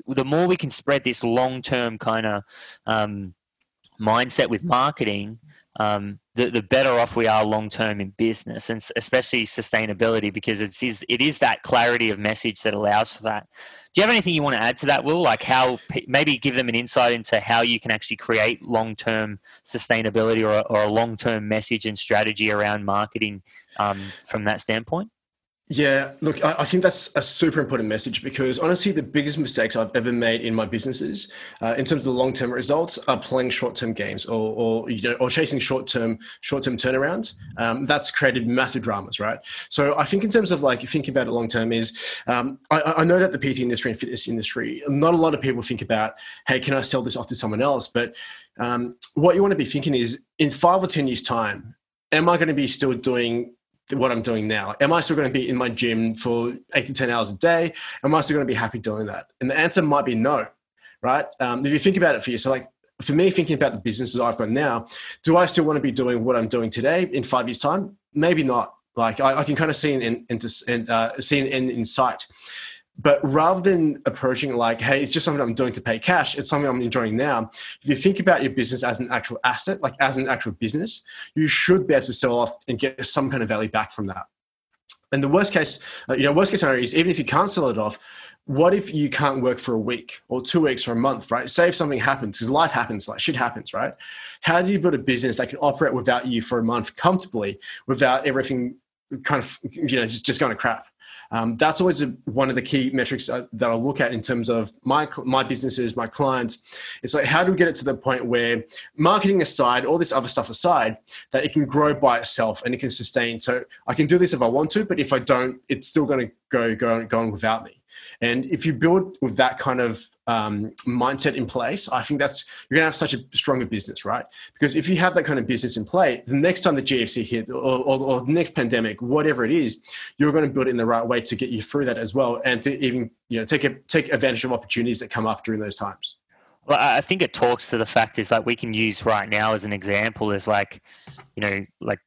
the more we can spread this long term kind of um, mindset with marketing, um, the, the better off we are long term in business and especially sustainability because it's is, it is that clarity of message that allows for that. Do you have anything you want to add to that, Will? Like how maybe give them an insight into how you can actually create long term sustainability or, or a long term message and strategy around marketing um, from that standpoint? Yeah, look, I, think that's a super important message because honestly, the biggest mistakes I've ever made in my businesses, uh, in terms of the long-term results, are playing short-term games or, or you know, or chasing short-term short-term turnarounds. Um, that's created massive dramas, right? So I think in terms of like thinking about it long-term is, um, I, I, know that the PT industry and fitness industry, not a lot of people think about, hey, can I sell this off to someone else? But um, what you want to be thinking is, in five or ten years' time, am I going to be still doing what I'm doing now. Am I still going to be in my gym for eight to 10 hours a day? Am I still going to be happy doing that? And the answer might be no, right? Um, if you think about it for you, so like for me, thinking about the businesses I've got now, do I still want to be doing what I'm doing today in five years' time? Maybe not. Like I, I can kind of see an end, in, uh, see an end in sight. But rather than approaching like, hey, it's just something I'm doing to pay cash, it's something I'm enjoying now. If you think about your business as an actual asset, like as an actual business, you should be able to sell off and get some kind of value back from that. And the worst case, uh, you know, worst case scenario is even if you can't sell it off, what if you can't work for a week or two weeks or a month, right? Say if something happens, because life happens, like shit happens, right? How do you build a business that can operate without you for a month comfortably, without everything kind of, you know, just, just going to crap? Um, that's always a, one of the key metrics uh, that I look at in terms of my my businesses, my clients. It's like how do we get it to the point where marketing aside, all this other stuff aside, that it can grow by itself and it can sustain. So I can do this if I want to, but if I don't, it's still going to go go go on without me. And if you build with that kind of um, mindset in place, I think that's you're going to have such a stronger business, right? Because if you have that kind of business in play, the next time the GFC hit or, or, or the next pandemic, whatever it is, you're going to build it in the right way to get you through that as well, and to even you know take a, take advantage of opportunities that come up during those times. Well, I think it talks to the fact is like we can use right now as an example is like, you know, like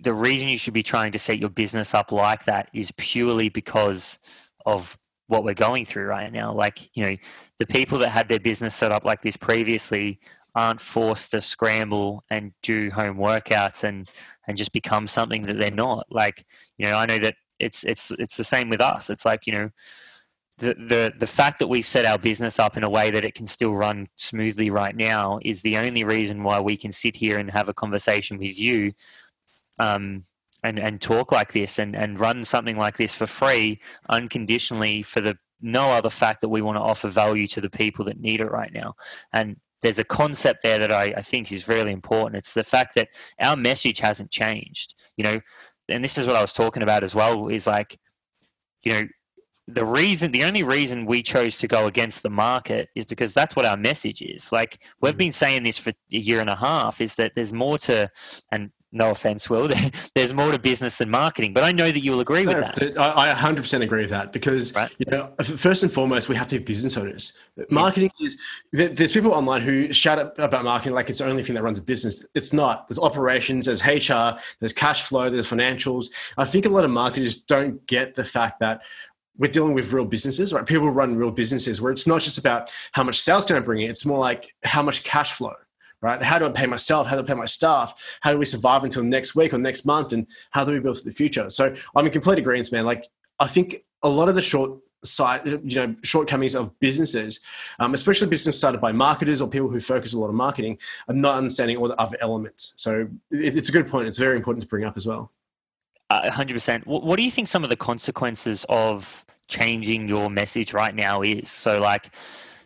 the reason you should be trying to set your business up like that is purely because of what we're going through right now. Like, you know, the people that had their business set up like this previously aren't forced to scramble and do home workouts and and just become something that they're not. Like, you know, I know that it's it's it's the same with us. It's like, you know, the, the the fact that we've set our business up in a way that it can still run smoothly right now is the only reason why we can sit here and have a conversation with you um, and and talk like this and and run something like this for free unconditionally for the no other fact that we want to offer value to the people that need it right now. And there's a concept there that I, I think is really important. It's the fact that our message hasn't changed you know? And this is what i was talking about as well is like you know the reason the only reason we chose to go against the market is because that's what our message is. Like we've mm. been saying this for a year and a half is that there's more to and no offense, Will, (laughs) there's more to business than marketing, but I know that you'll agree with that. I 100% agree with that because, right. you know, first and foremost, we have to be business owners. Marketing yeah. is, there's people online who shout about marketing like it's the only thing that runs a business. It's not. There's operations, there's HR, there's cash flow, there's financials. I think a lot of marketers don't get the fact that we're dealing with real businesses, right? People run real businesses where it's not just about how much sales can I bring in, it's more like how much cash flow right? How do I pay myself? How do I pay my staff? How do we survive until next week or next month? And how do we build for the future? So I'm in complete agreement, man. Like I think a lot of the short side, you know, shortcomings of businesses, um, especially business started by marketers or people who focus a lot on marketing, are not understanding all the other elements. So it's a good point. It's very important to bring up as well. hundred percent. What do you think some of the consequences of changing your message right now is? So like,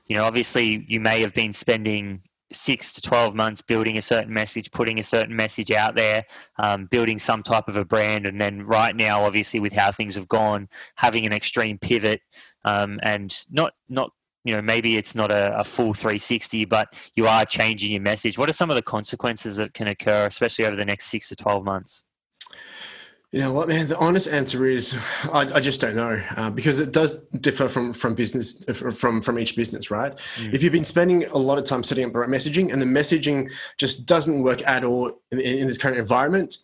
you know, obviously you may have been spending six to 12 months building a certain message, putting a certain message out there, um, building some type of a brand. And then right now, obviously, with how things have gone, having an extreme pivot um, and not, not, you know, maybe it's not a, a, full 360, but you are changing your message. What are some of the consequences that can occur, especially over the next six to 12 months? You know what, man? The honest answer is I, I just don't know uh, because it does differ from from business from from each business, right? Mm. If you've been spending a lot of time setting up the right messaging and the messaging just doesn't work at all in, in this current environment,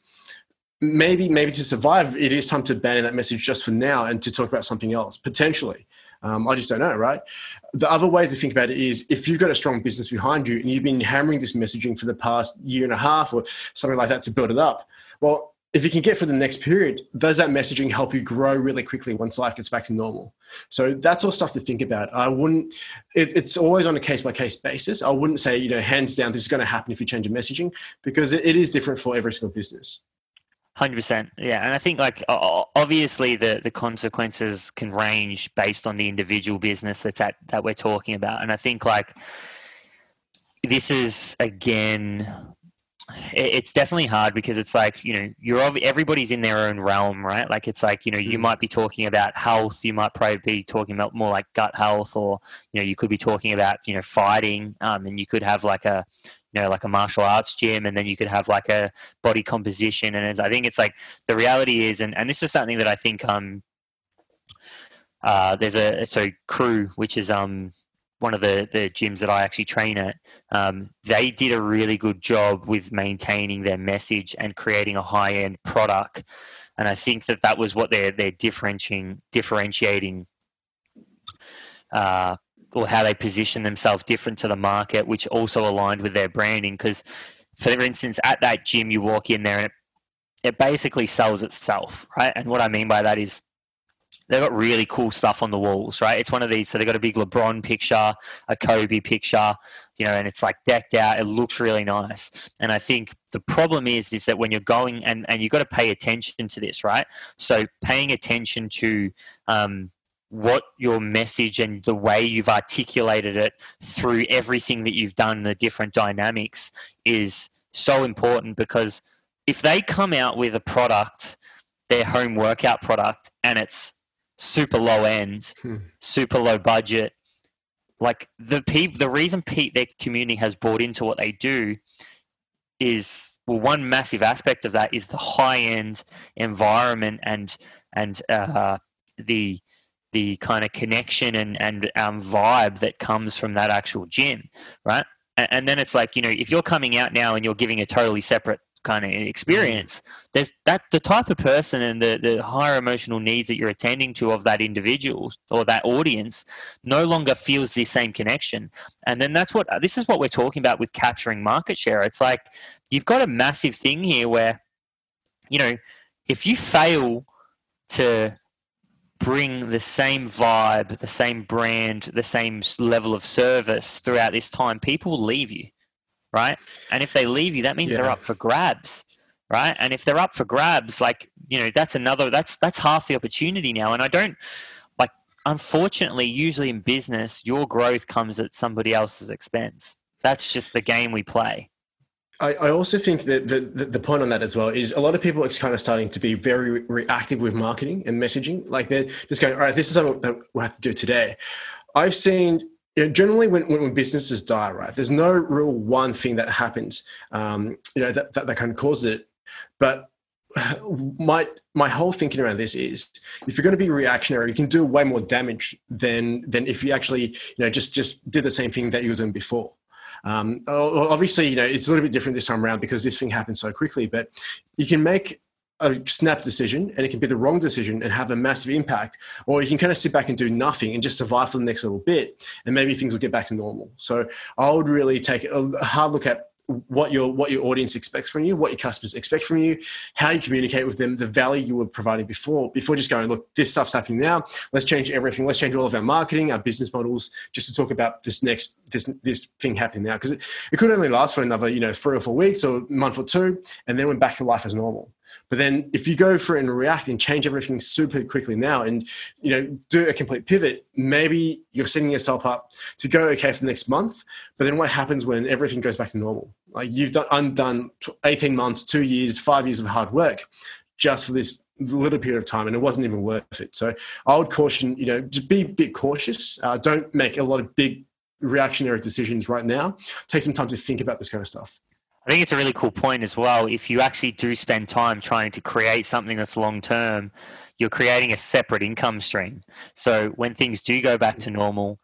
maybe maybe to survive, it is time to ban that message just for now and to talk about something else potentially. Um, I just don't know, right? The other way to think about it is if you've got a strong business behind you and you've been hammering this messaging for the past year and a half or something like that to build it up, well, if you can get for the next period, does that messaging help you grow really quickly once life gets back to normal? So that's all stuff to think about. I wouldn't, it, it's always on a case by case basis. I wouldn't say, you know, hands down, this is going to happen if you change your messaging because it, it is different for every single business. Hundred percent, yeah, and I think like obviously the the consequences can range based on the individual business that's at that we're talking about, and I think like this is again it's definitely hard because it's like you know you're everybody's in their own realm right like it's like you know you mm. might be talking about health you might probably be talking about more like gut health or you know you could be talking about you know fighting um, and you could have like a you know like a martial arts gym and then you could have like a body composition and i think it's like the reality is and, and this is something that i think um uh, there's a so crew which is um one of the, the gyms that I actually train at, um, they did a really good job with maintaining their message and creating a high end product. And I think that that was what they're, they're differentiating, differentiating uh, or how they position themselves different to the market, which also aligned with their branding. Because, for instance, at that gym, you walk in there and it, it basically sells itself, right? And what I mean by that is they've got really cool stuff on the walls, right? It's one of these. So they've got a big LeBron picture, a Kobe picture, you know, and it's like decked out. It looks really nice. And I think the problem is, is that when you're going and, and you've got to pay attention to this, right? So paying attention to, um, what your message and the way you've articulated it through everything that you've done, the different dynamics is so important because if they come out with a product, their home workout product, and it's super low end, hmm. super low budget. Like the pe- the reason Pete their community has bought into what they do is well, one massive aspect of that is the high end environment and and uh, the the kind of connection and and um, vibe that comes from that actual gym, right? And, and then it's like you know if you're coming out now and you're giving a totally separate kind of mm. experience. There's that the type of person and the, the higher emotional needs that you're attending to of that individual or that audience no longer feels the same connection. And then that's what this is what we're talking about with capturing market share. It's like you've got a massive thing here where you know if you fail to bring the same vibe the same brand the same level of service throughout this time people will leave you right? And if they leave you, that means yeah. they're up for grabs, right? And if they're up for grabs, like you know, that's another that's that's half the opportunity now. And I don't like, unfortunately, usually in business, your growth comes at somebody else's expense. That's just the game we play. I, I also think that the, the, the, point on that as well is a lot of people are kind of starting to be very reactive with marketing and messaging. Like they're just going, all right, this is something that we have to do today. I've seen you know, generally when, when businesses die, right, there's no real one thing that happens, um, you know, that, that, that kind of causes it. But (sighs) my my whole thinking around this is if you're going to be reactionary you can do way more damage than than if you actually you know just just did the same thing that you were doing before um, obviously you know it's a little bit different this time around because this thing happened so quickly but you can make a snap decision and it can be the wrong decision and have a massive impact or you can kind of sit back and do nothing and just survive for the next little bit and maybe things will get back to normal so i would really take a hard look at what your what your audience expects from you, what your customers expect from you, how you communicate with them, the value you were providing before, before just going, look, this stuff's happening now. Let's change everything. Let's change all of our marketing, our business models, just to talk about this next this this thing happening now. Because it, it could only last for another, you know, three or four weeks or a month or two, and then went back to life as normal. But then if you go for it and react and change everything super quickly now and you know do a complete pivot, maybe you're setting yourself up to go okay for the next month. But then what happens when everything goes back to normal? Like you've done undone 18 months, two years, five years of hard work just for this little period of time and it wasn't even worth it. So I would caution, you know, just be a bit cautious. Uh, don't make a lot of big reactionary decisions right now. Take some time to think about this kind of stuff. I think it's a really cool point as well. If you actually do spend time trying to create something that's long term, you're creating a separate income stream. So when things do go back to normal,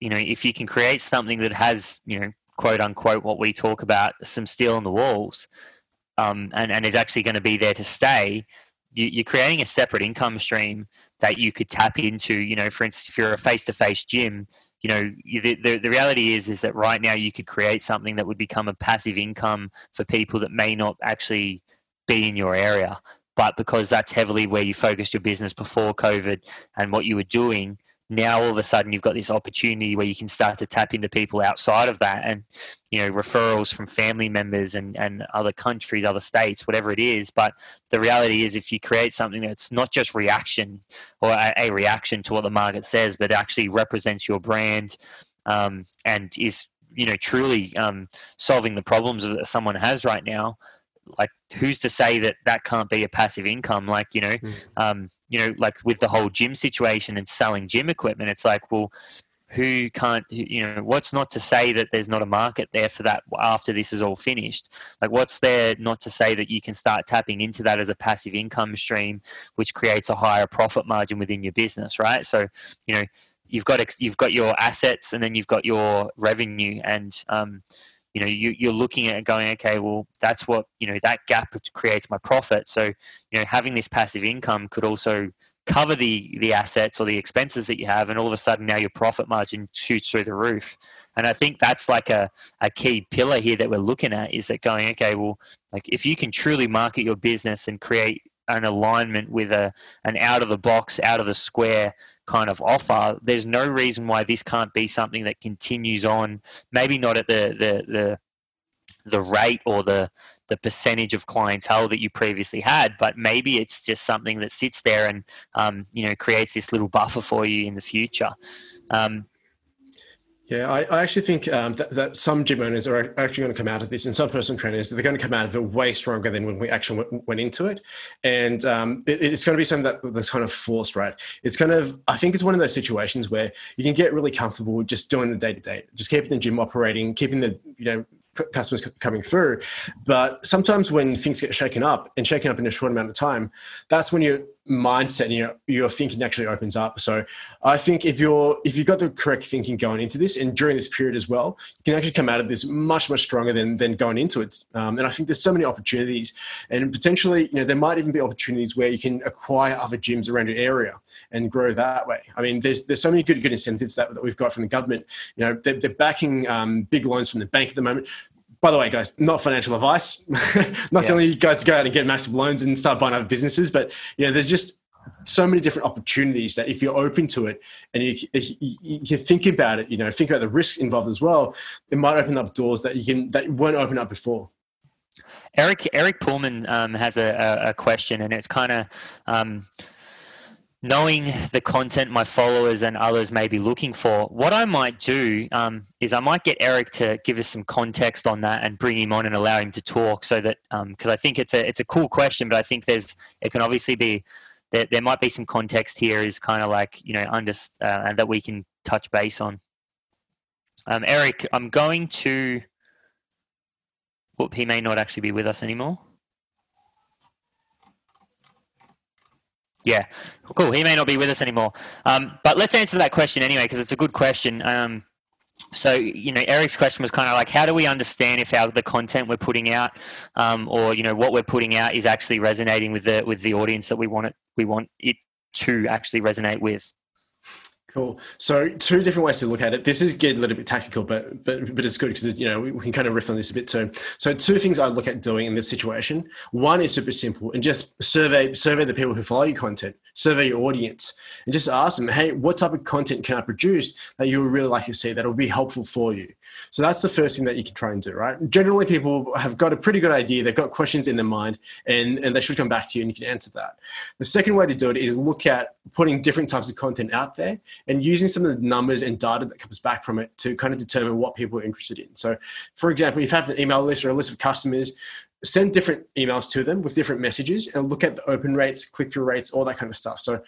you know, if you can create something that has, you know, quote unquote, what we talk about, some steel in the walls, um, and, and is actually going to be there to stay, you, you're creating a separate income stream that you could tap into. You know, for instance, if you're a face to face gym, you know the, the, the reality is is that right now you could create something that would become a passive income for people that may not actually be in your area. But because that's heavily where you focused your business before covid and what you were doing now all of a sudden you've got this opportunity where you can start to tap into people outside of that and you know referrals from family members and, and other countries other states whatever it is. But the reality is if you create something that's not just reaction or a, a reaction to what the market says but actually represents your brand um, and is you know truly um, solving the problems that someone has right now like who's to say that that can't be a passive income like you know mm. um, you know, like with the whole gym situation and selling gym equipment, it's like, well, who can't, you know, what's not to say that there's not a market there for that after this is all finished? Like, what's there not to say that you can start tapping into that as a passive income stream, which creates a higher profit margin within your business, right? So, you know, you've got you've got your assets and then you've got your revenue and um, you know you, you're looking at going okay well that's what you know that gap creates my profit. So you know having this passive income could also cover the the assets or the expenses that you have and all of a sudden now your profit margin shoots through the roof. And i think that's like a, a key pillar here that we're looking at is that going okay well like if you can truly market your business and create an alignment with a an out of the box out of the square kind of offer, there's no reason why this can't be something that continues on. Maybe not at the the the, the rate or the the percentage of clientele that you previously had, but maybe it's just something that sits there and um, you know creates this little buffer for you in the future. Um, yeah, I, I actually think um, that, that, some gym owners are actually going to come out of this, and some personal trainers they're going to come out of it way stronger than when we actually went, into it. And um, it, it's going to be something that, that's kind of forced, right? It's kind of I think it's one of those situations where you can get really comfortable just doing the day to day, just keeping the gym operating, keeping the you know customers coming through. But sometimes when things get shaken up and shaken up in a short amount of time, that's when you mindset and your your thinking actually opens up. So I think if you're if you've got the correct thinking going into this and during this period as well, you can actually come out of this much much stronger than than going into it. Um, and I think there's so many opportunities, and potentially you know there might even be opportunities where you can acquire other gyms around your area and grow that way. I mean, there's there's so many good good incentives that, that we've got from the government. You know, they're, they're backing um, big loans from the bank at the moment by the way, guys, not financial advice. (laughs) not yeah. telling you guys to go out and get massive loans and start buying other businesses, but you know, there's just so many different opportunities that if you're open to it and you, you, you, think about it, you know, think about the risks involved as well, it might open up doors that you can that weren't open up before. Eric Eric Pullman um, has a, a, question, and it's kind of um, knowing the content my followers and others may be looking for, what I might do um, is I might get Eric to give us some context on that and bring him on and allow him to talk so that because um, I think it's a it's a cool question, but I think there's it can obviously be there, there might be some context here is kind of like you know under uh, that we can touch base on. Um, Eric, I'm going to. Whoop, he may not actually be with us anymore. Yeah, cool. He may not be with us anymore. Um, but let's answer that question anyway, because it's a good question. Um, so, you know, Eric's question was kind of like, how do we understand if our the content we're putting out, um, or you know, what we're putting out is actually resonating with the with the audience that we want it we want it to actually resonate with? Cool. So two different ways to look at it. This is getting a little bit tactical, but but but it's good because you know we, we, can kind of riff on this a bit too. So two things I look at doing in this situation. One is super simple and just survey survey the people who follow your content, survey your audience, and just ask them, hey, what type of content can I produce that you would really like to see that will be helpful for you? So that's the first thing that you can try and do, right? Generally, people have got a pretty good idea. They've got questions in their mind, and and they should come back to you and you can answer that. The second way to do it is look at putting different types of content out there and using some of the numbers and data that comes back from it to kind of determine what people are interested in. So, for example, if you have an email list or a list of customers, send different emails to them with different messages and look at the open rates, click through rates, all that kind of stuff. So,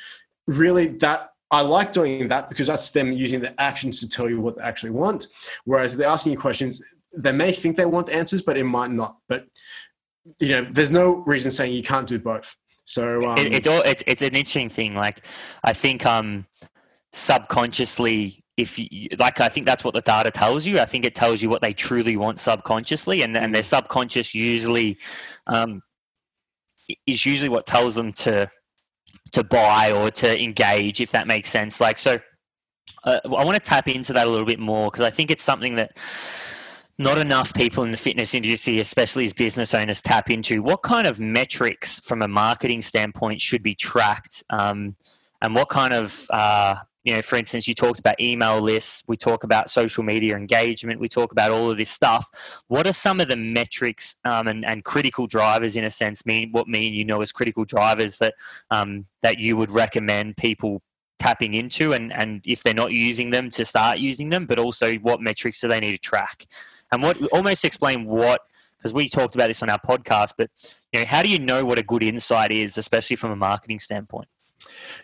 really, that I like doing that because that's them using the actions to tell you what they actually want. Whereas they're asking you questions, they may think they want answers, but it might not. But you know, there's no reason saying you can't do both. So um, it, it's all it's it's an interesting thing. Like I think um subconsciously if you like i think that's what the data tells you i think it tells you what they truly want subconsciously and, and their subconscious usually um, is usually what tells them to to buy or to engage if that makes sense like so uh, i want to tap into that a little bit more because i think it's something that not enough people in the fitness industry, especially as business owners, tap into. What kind of metrics from a marketing standpoint should be tracked? Um, and what kind of uh, you know, for instance, you talked about email lists, we talk about social media engagement, we talk about all of this stuff. What are some of the metrics um, and, and, critical drivers, in a sense, mean what mean you know as critical drivers that um, that you would recommend people tapping into, and and if they're not using them, to start using them, but also what metrics do they need to track, and what almost explain what because we talked about this on our podcast, but you know, how do you know what a good insight is, especially from a marketing standpoint?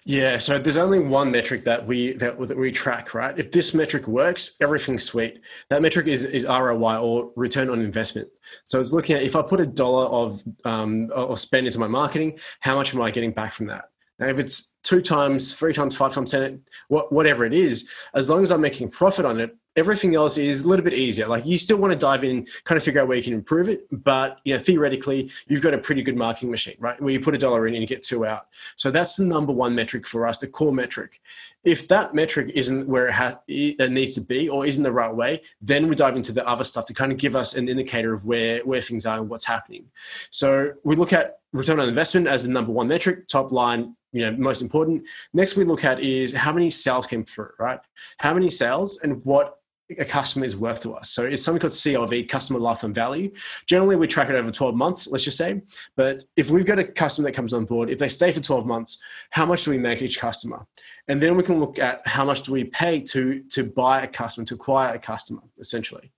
Yeah, so there's only one metric that we that, that we track, right? If this metric works, everything's sweet. That metric is is ROI or return on investment. So it's looking at if I put a dollar of um, of spend into my marketing, how much am I getting back from that? Now, if it's two times, three times, five times, ten, whatever it is, as long as I'm making profit on it, everything else is a little bit easier. Like you still want to dive in, kind of figure out where you can improve it, but you know, theoretically, you've got a pretty good marketing machine, right? Where you put a dollar in and you get two out. So that's the number one metric for us, the core metric. If that metric isn't where it, ha- it needs to be or isn't the right way, then we dive into the other stuff to kind of give us an indicator of where where things are and what's happening. So we look at return on investment as the number one metric, top line you know most important next we look at is how many sales came through right how many sales and what a customer is worth to us. So it's something called CLV, customer lifetime value. Generally, we track it over 12 months, let's just say. But if we've got a customer that comes on board, if they stay for 12 months, how much do we make each customer? And then we can look at how much do we pay to, to buy a customer, to acquire a customer, essentially.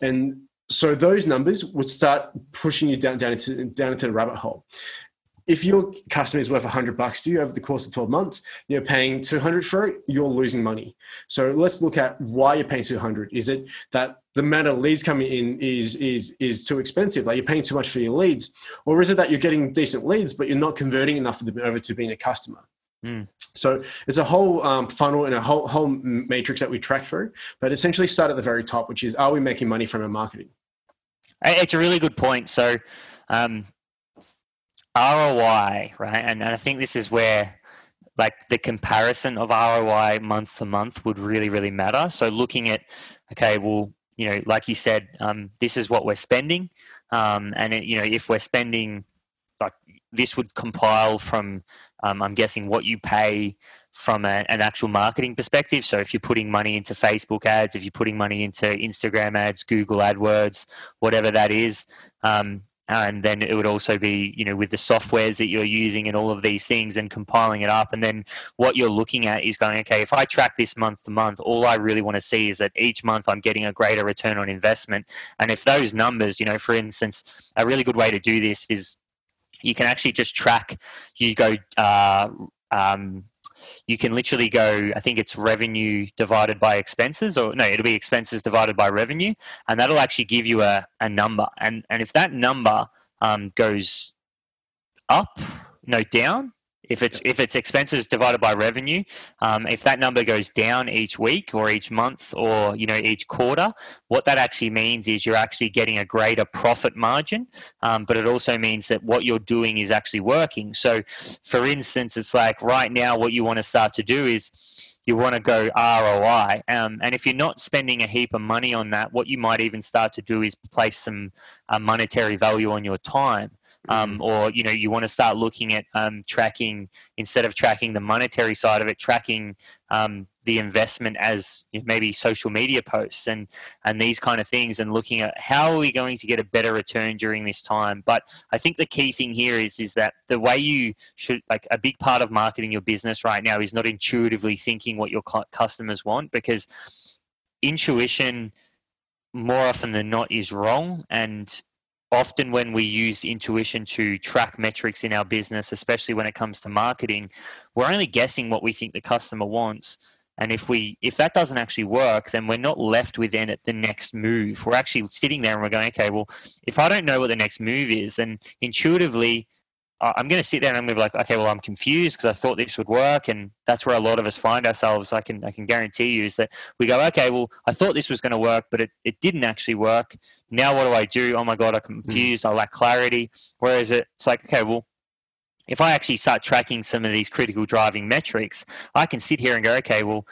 And so those numbers would start pushing you down, down, into, down into the rabbit hole. If your customer is worth 100 bucks to you over the course of 12 months, you're paying 200 for it, you're losing money. So let's look at why you're paying 200. Is it that the amount of leads coming in is is is too expensive? Like you're paying too much for your leads, or is it that you're getting decent leads but you're not converting enough of them over to being a customer? Mm. So it's a whole um, funnel and a whole whole matrix that we track through. But essentially, start at the very top, which is are we making money from our marketing? It's a really good point. So um, ROI, right? And, and I think this is where like the comparison of ROI month to month would really, really matter. So looking at, okay, well, you know, like you said, um, this is what we're spending, um, and it, you know, if we're spending, like this would compile from, um, I'm guessing, what you pay from a, an actual marketing perspective. So if you're putting money into Facebook ads, if you're putting money into Instagram ads, Google AdWords, whatever that is, um, and then it would also be you know with the softwares that you're using and all of these things and compiling it up and then what you're looking at is going okay if i track this month to month all i really want to see is that each month i'm getting a greater return on investment. And if those numbers you know for instance a really good way to do this is you can actually just track you go uh, um, you can literally go, I think it's revenue divided by expenses, or no, it'll be expenses divided by revenue, and that'll actually give you a, a number. And, and if that number um, goes up, no, down, if it's if it's expenses divided by revenue, um, if that number goes down each week or each month or you know each quarter, what that actually means is you're actually getting a greater profit margin, um, but it also means that what you're doing is actually working. So, for instance, it's like right now, what you want to start to do is you want to go ROI. Um, and if you're not spending a heap of money on that, what you might even start to do is place some uh, monetary value on your time um, mm-hmm. or you know you want to start looking at um, tracking instead of tracking the monetary side of it, tracking um, the investment as maybe social media posts and and these kind of things, and looking at how are we going to get a better return during this time. But I think the key thing here is is that the way you should like a big part of marketing your business right now is not intuitively thinking what your customers want because intuition more often than not is wrong and often when we use intuition to track metrics in our business, especially when it comes to marketing, we're only guessing what we think the customer wants. And if we if that doesn't actually work, then we're not left with then at the next move. We're actually sitting there and we're going, okay, well, if I don't know what the next move is, then intuitively I'm going to sit there and I'm going to be like, okay, well, I'm confused because I thought this would work, and that's where a lot of us find ourselves. I can I can guarantee you is that we go, okay, well, I thought this was going to work, but it, it didn't actually work. Now what do I do? Oh my god, I'm hmm. confused. I lack clarity. Whereas it, it's like, okay, well, if I actually start tracking some of these critical driving metrics, I can sit here and go, okay, well,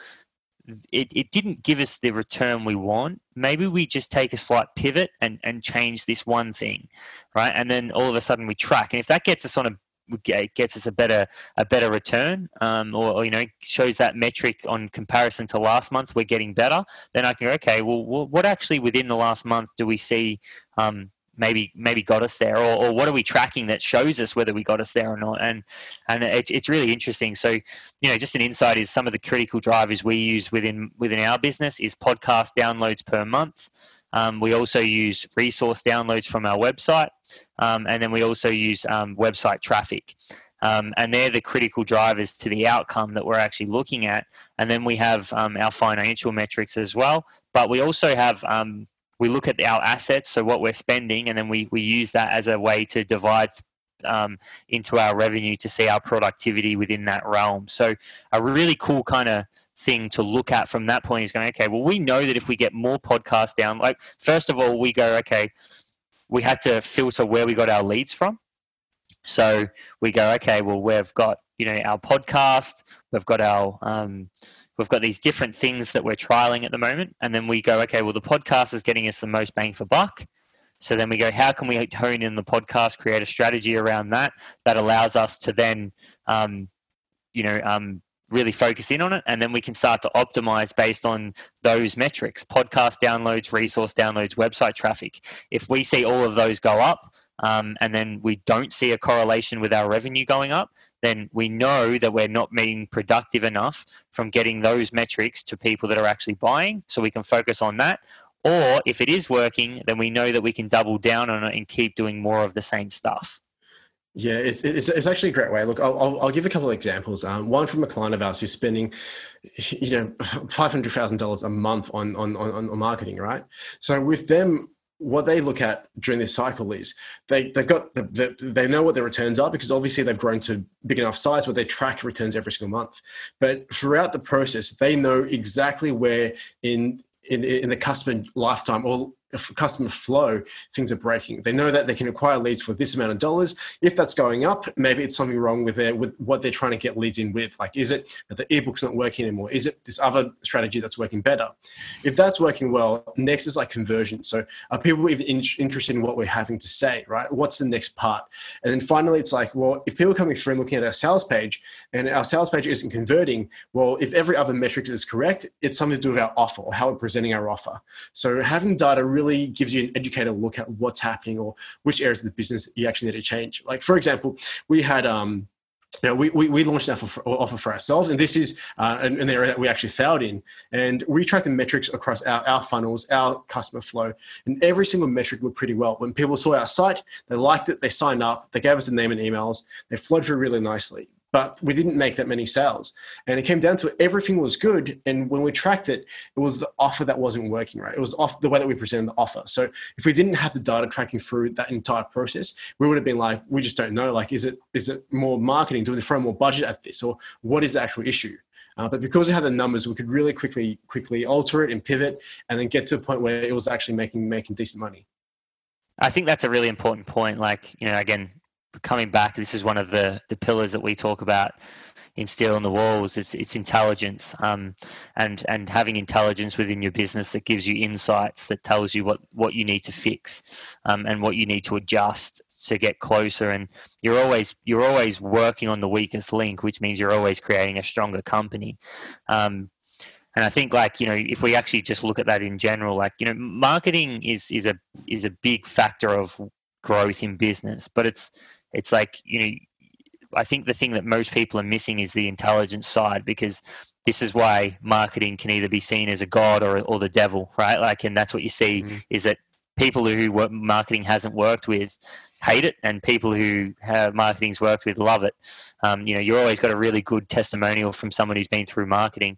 it, it didn't give us the return we want. Maybe we just take a slight pivot and, and change this one thing, right? And then all of a sudden we track. And if that gets us on a gets us a better a better return, um, or, or, you know shows that metric on comparison to last month we're getting better, then I can go okay. Well, what actually within the last month do we see um, maybe maybe got us there or, or what are we tracking that shows us whether we got us there or not? And and it, it's really interesting. So you know just an insight is some of the critical drivers we use within within our business is podcast downloads per month. Um, we also use resource downloads from our website. Um, and then we also use um, website traffic. Um, and they're the critical drivers to the outcome that we're actually looking at. And then we have um, our financial metrics as well. But we also have um, we look at our assets, so what we're spending, and then we, we use that as a way to divide um, into our revenue to see our productivity within that realm. So, a really cool kind of thing to look at from that point is going, okay, well, we know that if we get more podcasts down, like, first of all, we go, okay, we had to filter where we got our leads from. So we go, okay, well, we've got, you know, our podcast, we've got our, um, we've got these different things that we're trialing at the moment and then we go okay well the podcast is getting us the most bang for buck. So then we go how can we hone in the podcast create a strategy around that that allows us to then um, you know um, really focus in on it? And then we can start to optimize based on those metrics podcast downloads resource downloads website traffic. If we see all of those go up um, and then we don't see a correlation with our revenue going up then we know that we're not being productive enough from getting those metrics to people that are actually buying. So we can focus on that. Or if it is working, then we know that we can double down on it and keep doing more of the same stuff. Yeah, it's, it's, it's, actually a great way. Look, I'll, I'll, give a couple of examples. Um, one from a client of ours who's spending, you know, (laughs) five hundred thousand dollars a month on, on on on marketing, right? So with them, what they look at during this cycle is they they've got the, the, they know what their returns are because obviously they've grown to big enough size where they track returns every single month. But throughout the process, they know exactly where in in, in the customer lifetime or customer flow, things are breaking. They know that they can acquire leads for this amount of dollars. If that's going up, maybe it's something wrong with their with what they're trying to get leads in with. Like, is it that the ebook's not working anymore? Is it this other strategy that's working better? If that's working well, next is like conversion. So are people even interested in what we're having to say? Right? What's the next part? And then finally, it's like, well, if people are coming through and looking at our sales page and our sales page isn't converting, well, if every other metric is correct, it's something to do with our offer or how we're presenting our offer. So having data really really gives you an educated look at what's happening or which areas of the business you actually need to change. Like for example, we had um, you know, we, we, we launched an offer for, offer for ourselves, and this is uh, an, an, area that we actually failed in. And we tracked the metrics across our, our funnels, our customer flow, and every single metric looked pretty well. When people saw our site, they liked it, they signed up, they gave us a name and emails, they flowed through really nicely but we didn't make that many sales. And it came down to it, everything was good. And when we tracked it, it was the offer that wasn't working right. It was off the way that we presented the offer. So if we didn't have the data tracking through that entire process, we would have been like, we just don't know. Like, is it is it more marketing? Do we throw more budget at this, or what is the actual issue? Uh, but because we had the numbers, we could really quickly quickly alter it and pivot, and then get to a point where it was actually making making decent money. I think that's a really important point. Like, you know, again, coming back, this is one of the the pillars that we talk about in Steel on the Walls. It's, it's intelligence, um, and and having intelligence within your business that gives you insights that tells you what what you need to fix, um, and what you need to adjust to get closer. And you're always you're always working on the weakest link, which means you're always creating a stronger company. Um, and I think like you know if we actually just look at that in general, like you know marketing is is a is a big factor of growth in business, but it's it's like you know I think the thing that most people are missing is the intelligence side because this is why marketing can either be seen as a god or, or the devil, right? Like, and that's what you see mm-hmm. is that people who marketing hasn't worked with hate it, and people who have marketing's worked with love it. Um, you know, you're always got a really good testimonial from someone who's been through marketing.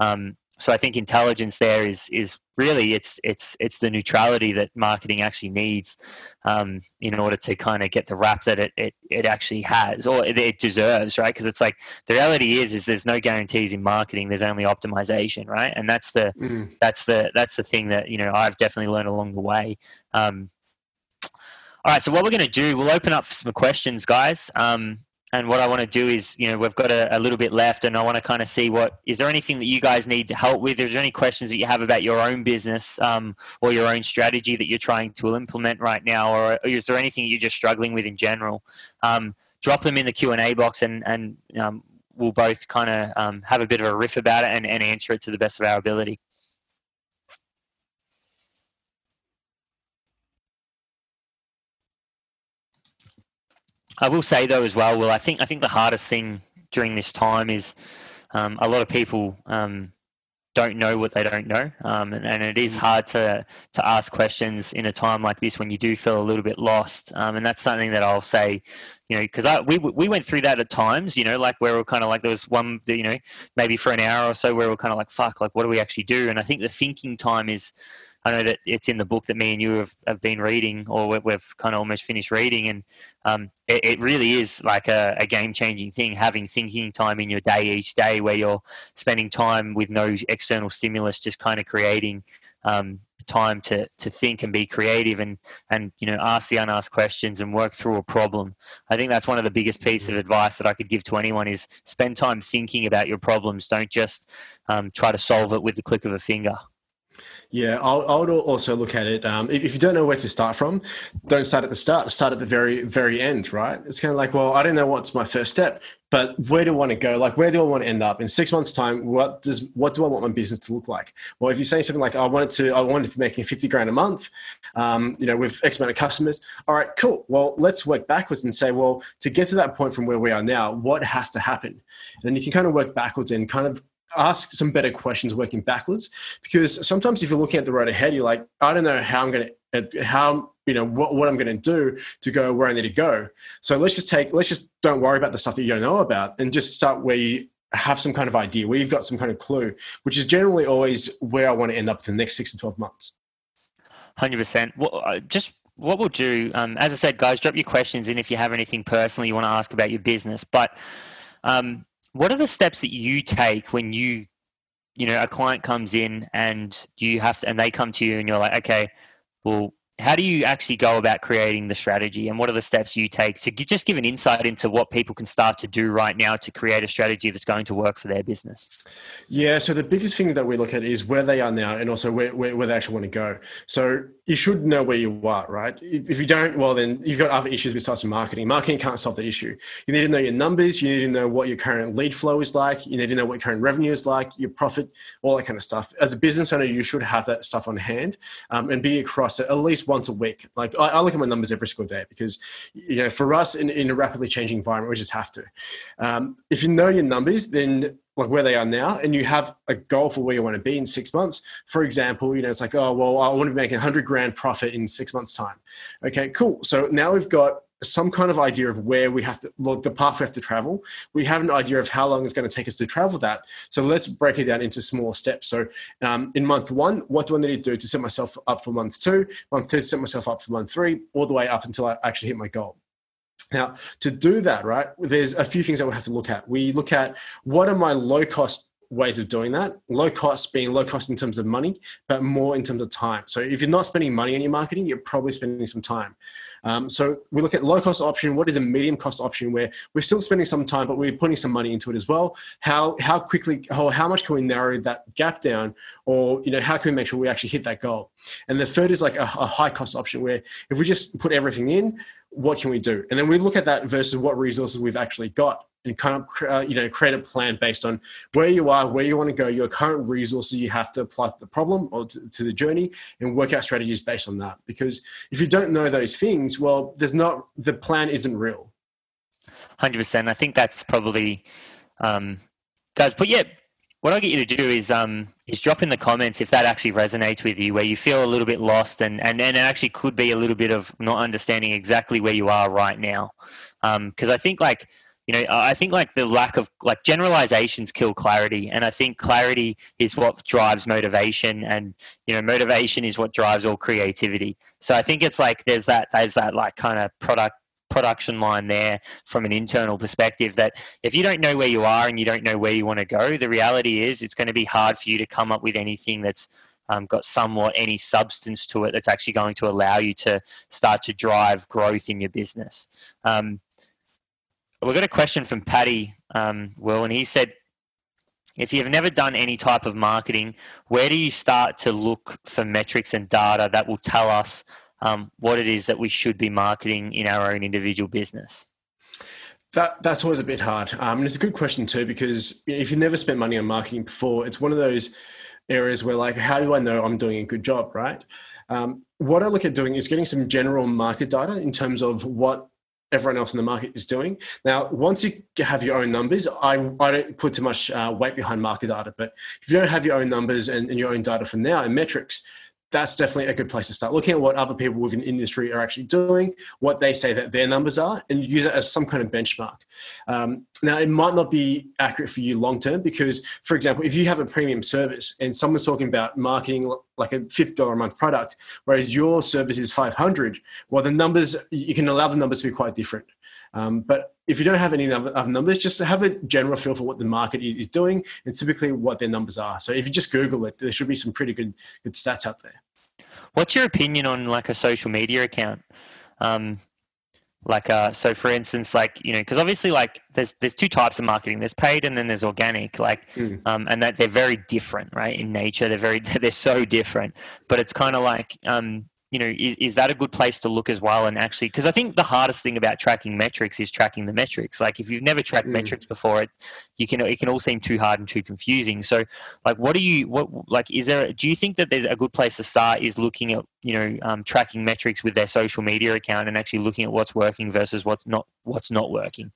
Um, so I think intelligence there is is really it's it's it's the neutrality that marketing actually needs um, in order to kind of get the rap that it, it, it actually has or it, deserves right? Because it's like the reality is is there's no guarantees in marketing there's only optimization right? And that's the mm. that's the that's the thing that you know I've definitely learned along the way. Um, all right so what we're going to do we'll open up for some questions guys. Um, and what I want to do is, you know, we've got a, a little bit left, and I want to kind of see what is there anything that you guys need help with? Is there any questions that you have about your own business um, or your own strategy that you're trying to implement right now, or, is there anything you're just struggling with in general? Um, drop them in the Q and A box, and and um, we'll both kind of um, have a bit of a riff about it and, and answer it to the best of our ability. I will say though as well. Well, I think I think the hardest thing during this time is um, a lot of people um, don't know what they don't know, um, and, and, it is mm. hard to to ask questions in a time like this when you do feel a little bit lost. Um, and that's something that I'll say, you know, because we we went through that at times, you know, like where we're kind of like there was one, you know, maybe for an hour or so where we're kind of like, fuck, like what do we actually do? And I think the thinking time is I know that it's in the book that me and you have, have been reading, or we've kind of almost finished reading, and um, it, it, really is like a, a game changing thing having thinking time in your day each day where you're spending time with no external stimulus, just kind of creating um, time to to think and be creative and and you know ask the unasked questions and work through a problem. I think that's one of the biggest pieces of advice that i could give to anyone is spend time thinking about your problems. Don't just um, try to solve it with the click of a finger yeah, I would also look at it. Um, if, if, you don't know where to start from, don't start at the start. Start at the very, very end. Right? It's kind of like, well, I don't know what's my first step, but where do I want to go? Like, where do I want to end up in six months' time? What does what do I want my business to look like? Well, if you're saying something like, I wanted to, I wanted to be making fifty grand a month, um, you know, with X amount of customers. All right, cool. Well, let's work backwards and say, well, to get to that point from where we are now, what has to happen? And then you can kind of work backwards and kind of ask some better questions working backwards because sometimes if you're looking at the road ahead you're like i don't know how i'm going to how you know what, what i'm going to do to go where i need to go. So let's just take let's just don't worry about the stuff that you don't know about and just start where you have some kind of idea where you've got some kind of clue which is generally always where i want to end up for the next six to 12 months. 100% well, uh, just what we'll do um, as i said guys drop your questions in if you have anything personally you want to ask about your business but um, what are the steps that you take when you you know a client comes in and you have to and they come to you and you're like okay well how do you actually go about creating the strategy and what are the steps you take to just give an insight into what people can start to do right now to create a strategy that's going to work for their business? Yeah so the biggest thing that we look at is where they are now and also where, where, where they actually want to go. So you should know where you are, right? If you don't, well, then you've got other issues besides marketing. Marketing can't solve the issue. You need to know your numbers. You need to know what your current lead flow is like. You need to know what your current revenue is like, your profit, all that kind of stuff. As a business owner, you should have that stuff on hand um, and be across it at least once a week. Like I, I, look at my numbers every single day because, you know, for us in, in a rapidly changing environment, we just have to. Um, if you know your numbers, then like where they are now and you have a goal for where you want to be in six months. For example you know it's like oh well i want to be making 100 grand profit in six months time. Okay cool. So now we've got some kind of idea of where we have to look the path we have to travel. We have an idea of how long it's going to take us to travel that. So let's break it down into small steps. So um, in month one what do i need to do to set myself up for month two? Month two to set myself up for month three all the way up until i actually hit my goal now, to do that, right, there's a few things that we have to look at. We look at what are my low cost ways of doing that. Low cost being low cost in terms of money, but more in terms of time. So if you're not spending money on your marketing, you're probably spending some time. Um, so we look at low cost option. What is a medium cost option where we're still spending some time, but we're putting some money into it as well? How how quickly how, how much can we narrow that gap down, or you know how can we make sure we actually hit that goal? And the third is like a, a high cost option where if we just put everything in, what can we do? And then we look at that versus what resources we've actually got and kind of uh, you know create a plan based on where you are, where you want to go, your current resources you have to apply to the problem or to, to, the journey, and work out strategies based on that. Because if you don't know those things, well, there's not the plan isn't real. Hundred percent. I think that's probably um, guys. But yeah, what I get you to do is um, is drop in the comments if that actually resonates with you, where you feel a little bit lost and and and it actually could be a little bit of not understanding exactly where you are right now. Because um, I think like you know i think like the lack of like generalizations kill clarity and i think clarity is what drives motivation and you know motivation is what drives all creativity so i think it's like there's that there's that like kind of product production line there from an internal perspective that if you don't know where you are and you don't know where you want to go the reality is it's going to be hard for you to come up with anything that's um, got somewhat any substance to it that's actually going to allow you to start to drive growth in your business. Um, We've got a question from Paddy, um, Will, and he said, if you've never done any type of marketing, where do you start to look for metrics and data that will tell us um, what it is that we should be marketing in our own individual business? That that's always a bit hard, um, and it's a good question too because if you've never spent money on marketing before, it's one of those areas where like, how do I know I'm doing a good job, right? Um, what I look at doing is getting some general market data in terms of what everyone else in the market is doing. Now, once you have your own numbers, I, I don't put too much uh, weight behind market data, but if you don't have your own numbers and, and your own data from now and metrics, that's definitely a good place to start looking at what other people within industry are actually doing, what they say that their numbers are, and use it as some kind of benchmark. Um, now, it might not be accurate for you long term because, for example, if you have a premium service and someone's talking about marketing like a fifty dollar a month product, whereas your service is five hundred, well, the numbers you can allow the numbers to be quite different. Um, but if you don't have any other numbers, just have a general feel for what the market is, doing and typically what their numbers are. So if you just Google it, there should be some pretty good good stats out there. What's your opinion on like a social media account? Um, like uh, so for instance like you know because obviously like there's there's two types of marketing there's paid and then there's organic like mm. um, and that they're very different right in nature they're very (laughs) they're so different but it's kind of like um, you know, is, is that a good place to look as well? And actually, because I think the hardest thing about tracking metrics is tracking the metrics. Like if you've never tracked mm. metrics before, it you can it can all seem too hard and too confusing. So, like, what do you what like? Is there? Do you think that there's a good place to start? Is looking at you know um, tracking metrics with their social media account and actually looking at what's working versus what's not what's not working.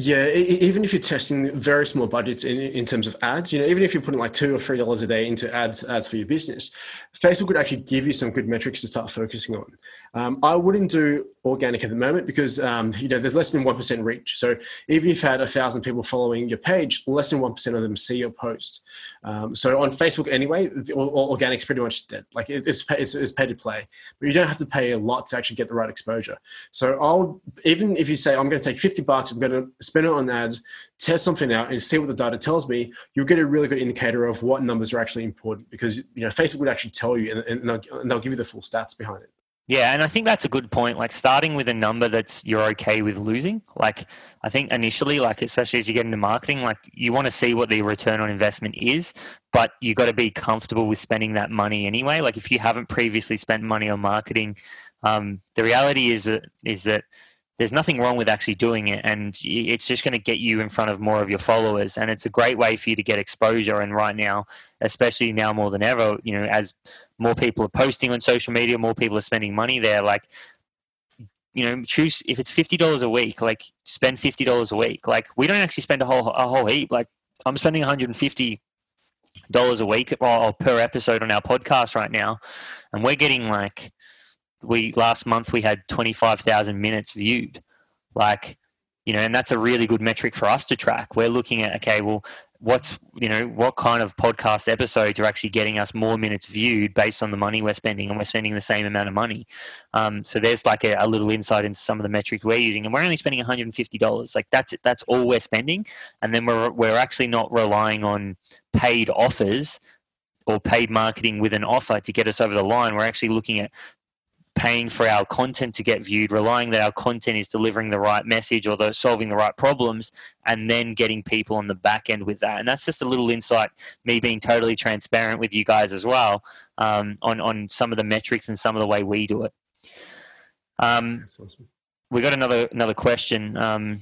Yeah, even if you're testing very small budgets in, in terms of ads, you know, even if you're putting like two or three dollars a day into ads ads for your business, Facebook would actually give you some good metrics to start focusing on. Um, I wouldn't do organic at the moment because um, you know there's less than one percent reach. So even if you had a thousand people following your page, less than one percent of them see your post. Um, so on Facebook anyway, organic's pretty much dead. Like it's, it's it's pay to play, but you don't have to pay a lot to actually get the right exposure. So I'll even if you say I'm going to take fifty bucks, I'm going to spend it on ads, test something out, and see what the data tells me. You'll get a really good indicator of what numbers are actually important because you know Facebook would actually tell you, and, and, they'll, and they'll give you the full stats behind it. Yeah, and I think that's a good point. Like starting with a number that's you're okay with losing. Like I think initially, like especially as you get into marketing, like you want to see what the return on investment is, but you got to be comfortable with spending that money anyway. Like if you haven't previously spent money on marketing, um, the reality is that is that there's nothing wrong with actually doing it and it's just going to get you in front of more of your followers and it's a great way for you to get exposure. And right now especially now more than ever you know as more people are posting on social media more people are spending money there like you know choose if it's $50 a week like spend $50 a week. Like we don't actually spend a whole a whole heap. Like i'm spending 150 dollars a week or per episode on our podcast right now and we're getting like we last month we had 25,000 minutes viewed. Like, you know, and that's a really good metric for us to track. We're looking at, okay, well, what's, you know, what kind of podcast episodes are actually getting us more minutes viewed based on the money we're spending and we're spending the same amount of money. Um, so there's like a, a, little insight into some of the metrics we're using and we're only spending $150. Like that's, that's all we're spending. And then we're, we're actually not relying on paid offers or paid marketing with an offer to get us over the line. We're actually looking at paying for our content to get viewed, relying that our content is delivering the right message or the, solving the right problems, and then getting people on the back end with that. And that's just a little insight, me being totally transparent with you guys as well um, on, on some of the metrics and some of the way we do it. Um, awesome. We got another another question. Um,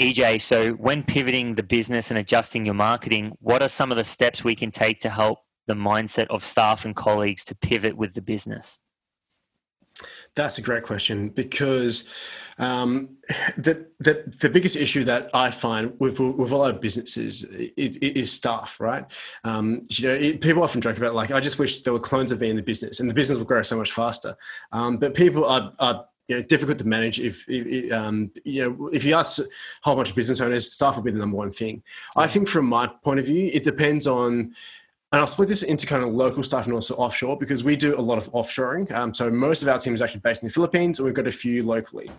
EJ, so when pivoting the business and adjusting your marketing, what are some of the steps we can take to help the mindset of staff and colleagues to pivot with the business? That's a great question because um, the, the, the biggest issue that I find with with all our businesses is, is staff, right? Um, you know, it, people often joke about like, I just wish there were clones of me in the business, and the business would grow so much faster. Um, but people are, are you know, difficult to manage. If, if um, you know, if you ask a whole bunch of business owners, staff will be the number one thing. I think, from my point of view, it depends on and I'll split this into kind of local stuff and also offshore because we do a lot of offshoring. Um, so most of our team is actually based in the Philippines, and we've got a few locally.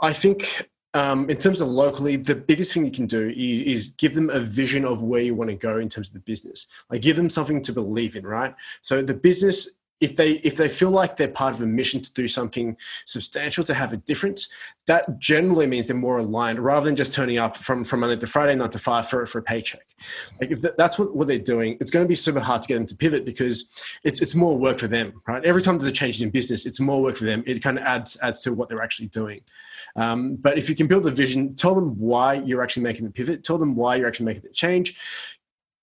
I think um, in terms of locally, the biggest thing you can do is, is, give them a vision of where you want to go in terms of the business. Like give them something to believe in, right? So the business if they if they feel like they're part of a mission to do something substantial to have a difference that generally means they're more aligned rather than just turning up from from monday to friday nine to five for, for a paycheck. Like if that's what, what they're doing it's going to be super hard to get them to pivot because it's it's more work for them right? Every time there's a change in business it's more work for them. It kind of adds adds to what they're actually doing. Um, but if you can build a vision tell them why you're actually making the pivot. Tell them why you're actually making the change.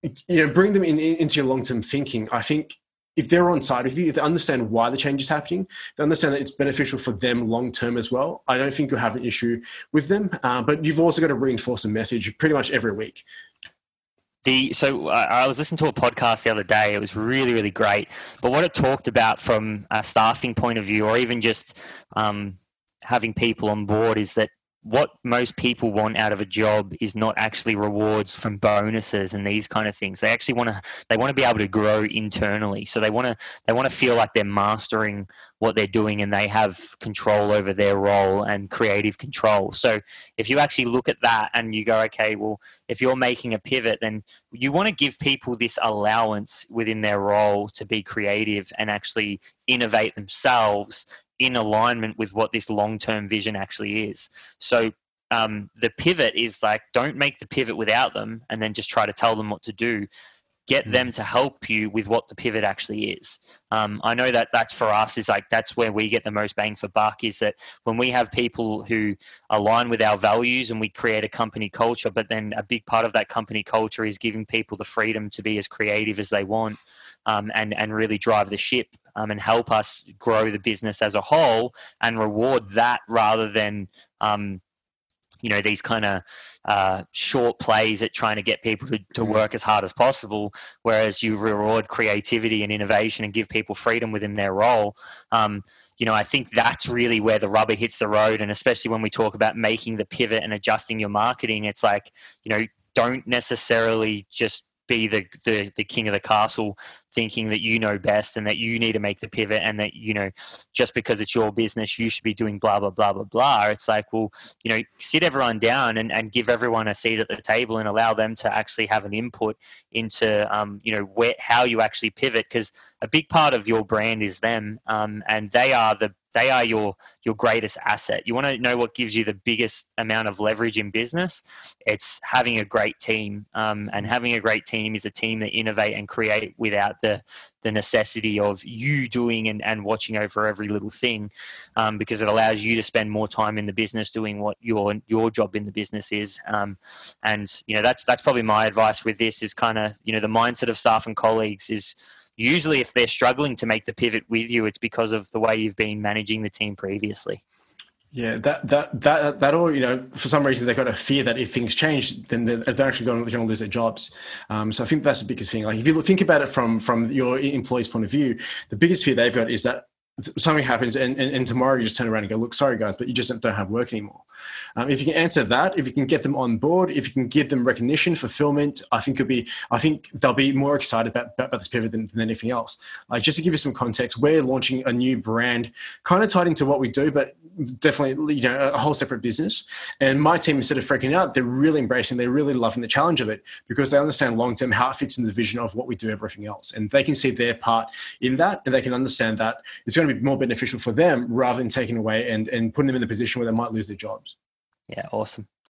You know bring them in, in into your long-term thinking. I think if they're on side with you, if they understand why the change is happening, they understand that it's beneficial for them long term as well. I don't think you'll have an issue with them, uh, but you've also got to reinforce a message pretty much every week. The so I was listening to a podcast the other day. It was really really great. But what it talked about from a staffing point of view, or even just um, having people on board, is that what most people want out of a job is not actually rewards from bonuses and these kind of things. They actually want to they want to be able to grow internally. So they want to they want to feel like they're mastering what they're doing and they have control over their role and creative control. So if you actually look at that and you go, okay, well, if you're making a pivot, then you want to give people this allowance within their role to be creative and actually innovate themselves in alignment with what this long term vision actually is. So um, the pivot is like don't make the pivot without them and then just try to tell them what to do get them mm. to help you with what the pivot actually is um, i know that that's for us is like that's where we get the most bang for buck is that when we have people who align with our values and we create a company culture but then a big part of that company culture is giving people the freedom to be as creative as they want um, and and really drive the ship um, and help us grow the business as a whole and reward that rather than um, you know these kind of uh, short plays at trying to get people to, to Mm-hmm. work as hard as possible whereas you reward creativity and innovation and give people freedom within their role um, you know i think that's really where the rubber hits the road and especially when we talk about making the pivot and adjusting your marketing it's like you know don't necessarily just be the, the the king of the castle thinking that you know best and that you need to make the pivot and that you know just because it's your business you should be doing blah blah blah blah blah. It's like well you know sit everyone down and, and give everyone a seat at the table and allow them to actually have an input into um, you know where how you actually pivot because a big part of your brand is them um, and they are the they are your your greatest asset. You want to know what gives you the biggest amount of leverage in business? It's having a great team, um, and having a great team is a team that innovate and create without the the necessity of you doing and, and watching over every little thing, um, because it allows you to spend more time in the business doing what your your job in the business is. Um, and you know that's that's probably my advice with this is kind of you know the mindset of staff and colleagues is usually if they're struggling to make the pivot with you, it's because of the way you've been managing the team previously. Yeah, that that that that all you know, for some reason they've got a fear that if things change, then they're, actually going to, going to lose their jobs. Um, so I think that's the biggest thing. Like if you think about it from from your employee's point of view, the biggest fear they've got is that something happens and, and, and, tomorrow you just turn around and go look sorry guys but you just don't, have work anymore. Um, if you can answer that if you can get them on board if you can give them recognition fulfillment i think could be i think they'll be more excited about, about this pivot than, than anything else. Like just to give you some context we're launching a new brand kind of tied into what we do but definitely you know a whole separate business. And my team instead of freaking out they're really embracing they're really loving the challenge of it because they understand long term how it fits in the vision of what we do everything else. And they can see their part in that and they can understand that it's going be more beneficial for them rather than taking away and, and putting them in the position where they might lose their jobs. Yeah awesome